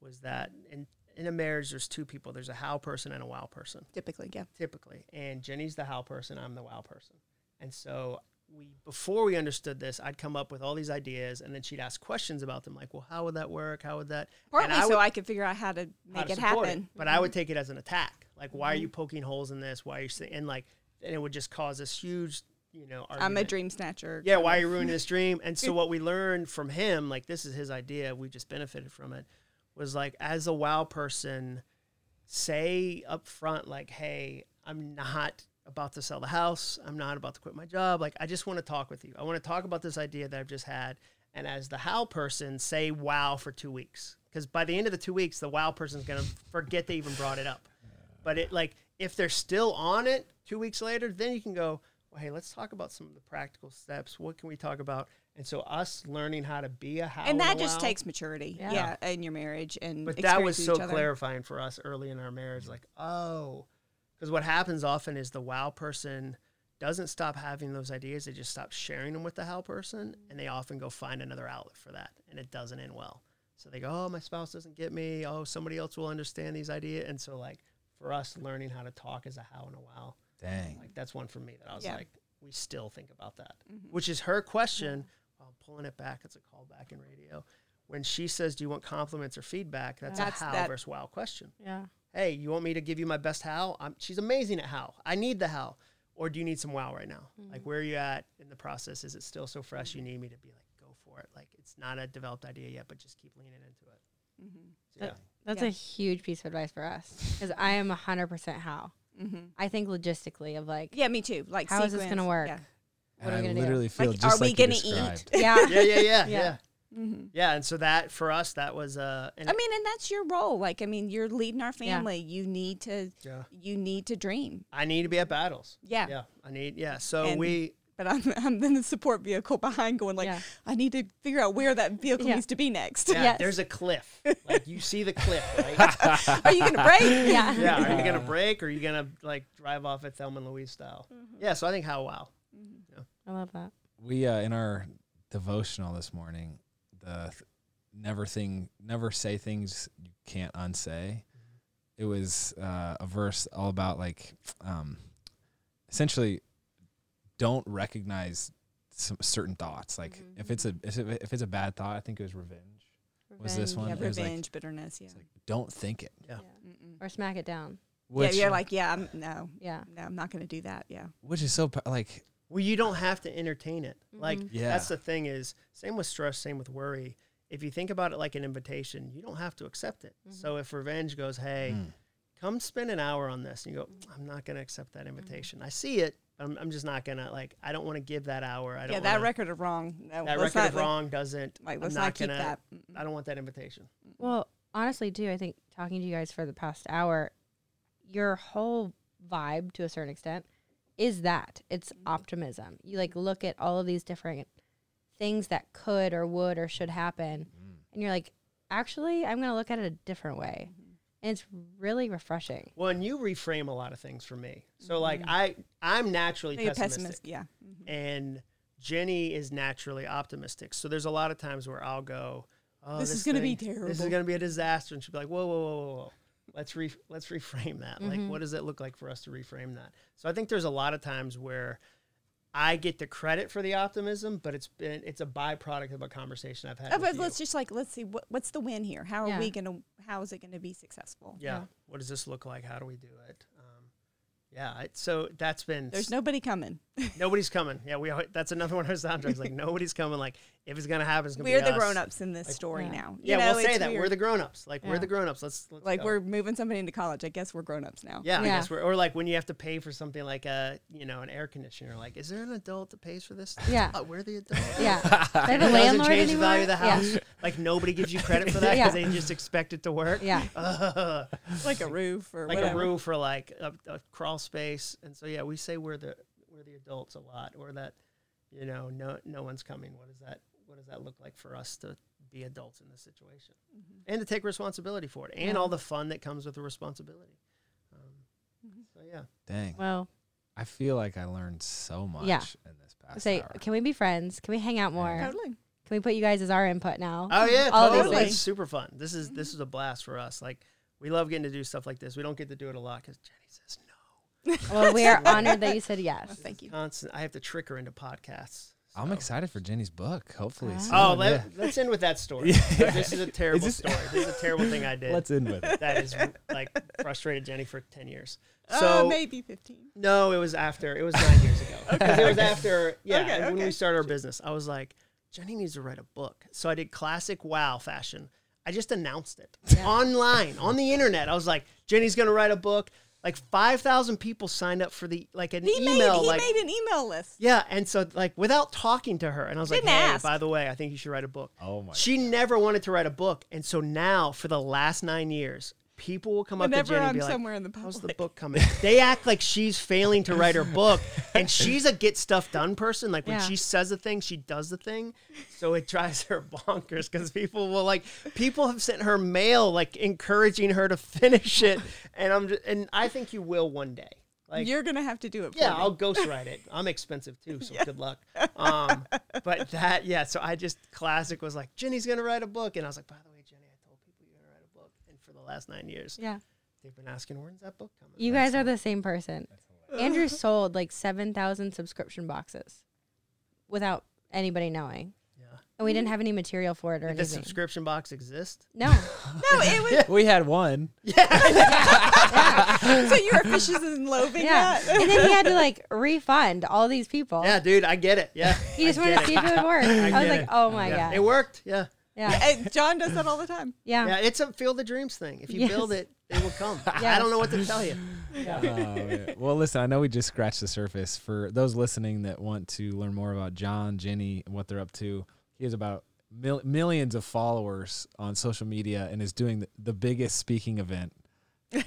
was that in in a marriage, there's two people. There's a how person and a wow person, typically yeah typically. And Jenny's the how person. I'm the wow person. And so we before we understood this, I'd come up with all these ideas, and then she'd ask questions about them, like, "Well, how would that work? How would that?" and partly I so would- i could figure out how to how make to it happen But I would mm-hmm. take it as an attack. Like, why are you mm-hmm. poking holes in this? Why are you saying and like, and it would just cause this huge, you know, i'm a dream snatcher Yeah, why are you ruining this dream? And so what we learned from him, like this is his idea, we just benefited from it, was like as a wow person, say up front, like, hey, I'm not about to sell the house. I'm not about to quit my job. Like, I just want to talk with you. I want to talk about this idea that I've just had. And as the how person, say wow for two weeks. Because by the end of the two weeks, the wow person's gonna forget they even brought it up. But it like if they're still on it two weeks later, then you can go, well, hey, let's talk about some of the practical steps. What can we talk about? And so us learning how to be a how and that just wow, takes maturity Yeah. yeah. in your marriage and But that was so clarifying for us early in our marriage. Like, oh, because what happens often is the wow person doesn't stop having those ideas; they just stop sharing them with the how person, and they often go find another outlet for that, and it doesn't end well. So they go, "Oh, my spouse doesn't get me. Oh, somebody else will understand these ideas." And so, like for us, learning how to talk as a how and a wow, Dang. like that's one for me that I was Yeah. like, we still think about that, Mhm. which is her question. Well, I'm pulling it back. It's a callback in radio. When she says, "Do you want compliments or feedback?" That's, That's a how that- versus wow question. Yeah. Hey, you want me to give you my best how? I'm, she's amazing at how. I need the how. Or do you need some wow right now? Like, where are you at in the process? Is it still so fresh you need me to be like, go for it? Like, it's not a developed idea yet, but just keep leaning into it. Mhm. So, yeah. That's Yeah. a huge piece of advice for us because I am 100% how. Mhm. I think logistically of like, yeah me too like How is this gonna work? yeah. What are I we gonna do? feel Like, just are like you gonna eat? described. yeah. yeah, yeah, yeah, Yeah. yeah. Mhm. Yeah, and so that for us, that was uh, and I mean, and that's your role. Like, I mean, you're leading our Yeah. family. You need to, yeah, you need to dream. I need to be at battles. Yeah. yeah, I need yeah. So And- we But I'm, I'm in the support vehicle behind, going like, Yeah. I need to figure out where that vehicle Yeah. needs to be next. yeah, Yes. there's a cliff. Like you see the cliff, right? Are you gonna break? Yeah. yeah, are you gonna break or are you gonna like drive off at Thelma and Louise style? Mm-hmm. Yeah, so I think how wow. I love that. we uh, in our devotional this morning the th- never thing never say things you can't unsay it was uh, a verse all about like um, essentially don't recognize some certain thoughts like if it's a if it's a bad thought i think it was revenge Was this one? Yeah, It was like- revenge, bitterness. Yeah. like don't think it Yeah. Mm-mm. Or smack it down. which yeah, you're like, yeah, I'm no, Yeah. no, I'm not gonna do that. Yeah. which is so like Well, you don't have to entertain it. Like Mhm. Yeah. that's the thing is same with stress, same with worry. if you think about it like an invitation, you don't have to accept it. So if revenge goes, hey, Mm. come spend an hour on this, and you go, I'm not going to accept that invitation. I see it, I'm, I'm just not going to like. I don't want to give that hour. I don't. yeah, that wanna- record of wrong. No, that record not- of wrong doesn't. Like, I'm not, not keep gonna. that. I don't want that invitation. Well, honestly, too, I think talking to you guys for the past hour, your whole vibe to a certain extent is that it's mm-hmm. optimism. You like look at all of these different things that could or would or should happen, mm. and you're like, actually, I'm going to look at it a different way. Mm-hmm. And it's really refreshing. Well, and you reframe a lot of things for me. So mm-hmm. like I, I'm naturally Maybe a pessimistic. pessimist. Yeah. Mhm. and Jenny is naturally optimistic. So there's a lot of times where I'll go, oh, This is gonna be terrible. This is going to be a disaster, and she'll be like, whoa, whoa, whoa, whoa, whoa. Let's re- let's reframe that. Like, Mhm. what does it look like for us to reframe that? So I think there's a lot of times where I get the credit for the optimism, but it's been it's a byproduct of a conversation I've had. Oh, with but you. let's just like let's see what what's the win here. How are Yeah. we gonna? How is it gonna be successful? yeah. yeah. What does this look like? How do we do it? Um, yeah. It, so that's been There's nobody coming. nobody's coming. Yeah, we. al- That's another one of our soundtracks. Like nobody's coming. Like if it's gonna happen, it's gonna We're be the us. grown ups in this Like, story Yeah. now. You Yeah, know, we'll say it's that we're the grown-ups. Like we're the grown-ups. Let's, let's like go. we're moving somebody into college. I guess we're grown ups now. yeah, I guess we're or like when you have to pay for something like a you know an air conditioner. Like, is there an adult that pays for this? Yeah. Uh, we're the adult. Yeah. They're And the it doesn't landlord change anymore. the value of the Yeah. house. Like nobody gives you credit for that Yeah. because they just expect it to work. Yeah. Ugh. like a roof or like whatever. a roof or like a, a crawl space. And so yeah, we say we're the we're the adults a lot, or that you know no no one's coming. What is that what does that look like for us to be adults in this situation mm-hmm. and to take responsibility for it and Yeah. all the fun that comes with the responsibility. Um, mm-hmm. So yeah, Dang. Well, I feel like I learned so much Yeah. in this past say, hour. can we be friends? Can we hang out more? Totally. Can we put you guys as our input now? oh yeah, All of totally. things. It's super fun. This is this mm-hmm. is a blast for us. Like we love getting to do stuff like this. We don't get to do it a lot because Jenny says no. Well, we are honored that you said yes. Thank you. Constant. I have to trick her into podcasts. I'm so. excited for Jenny's book. Hopefully. Ah. soon. Oh, Yeah. let, let's end with that story. Yeah. This is a terrible this- story. This is a terrible thing I did. Let's end with it. that is like frustrated Jenny for 10 years. uh, maybe 15. no, it was after. It was nine years ago. Because it was after. Yeah, Okay, when we started our business, I was like, Jenny needs to write a book. So I did classic WoW fashion. I just announced it online on the internet. I was like, Jenny's gonna write a book. Like five thousand people signed up for the like an He email. made he like made an email list. yeah, and so like without talking to her, and I was like, Didn't hey, ask. by the way, I think you should write a book. Oh my. She never wanted to write a book, and so now for the last nine years, people will come up to Whenever Jenny and I'm be like, somewhere in the "How's the book coming?" they act like she's failing to write her book, and she's a get stuff done person. Like when Yeah. she says a thing, she does the thing. So it drives her bonkers because people will like people have sent her mail like encouraging her to finish it, and I'm just, and I think you will one day. Like You're gonna have to do it. For yeah, me. I'll ghostwrite it. I'm expensive too, so good luck. Um, but that, yeah. So I just classic was like, Jenny's gonna write a book, and I was like, by the way, Jenny, I told people you're gonna write a book, and for the last nine years, Yeah. they've been asking, when's that book coming? You guys are the same person. Andrew sold like 7,000 subscription boxes without anybody knowing. Yeah. And we didn't have any material for it or Did the anything. subscription box exist? no. no, it was. We had one. so you were fishes and loaving Yeah. that. and then he had to like refund all these people. Yeah, dude, I get it. Yeah, He just I wanted get to see it. if it would work. I, was get like, it. oh my Yeah, God. it worked. Yeah. Yeah. And Jon does that all the time. Yeah. yeah, it's a field of dreams thing. If you Yes. build it, it will come. I don't know what to tell you. Oh, man. well, listen, I know we just scratched the surface. For those listening that want to learn more about Jon, Jenny, and what they're up to, he has about mil- millions of followers on social media and is doing the, the biggest speaking event And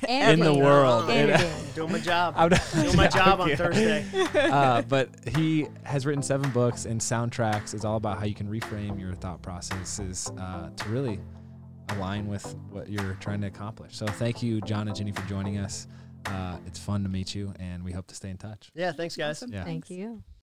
in the world. And And- Doing my job. I'm Doing my job on Thursday. uh, but he has written seven books and soundtracks. It's all about how you can reframe your thought processes uh, to really align with what you're trying to accomplish. So thank you, Jon and Jenny, for joining us. Uh, it's fun to meet you, and we hope to stay in touch. Yeah, thanks, guys. Yeah. Thank you.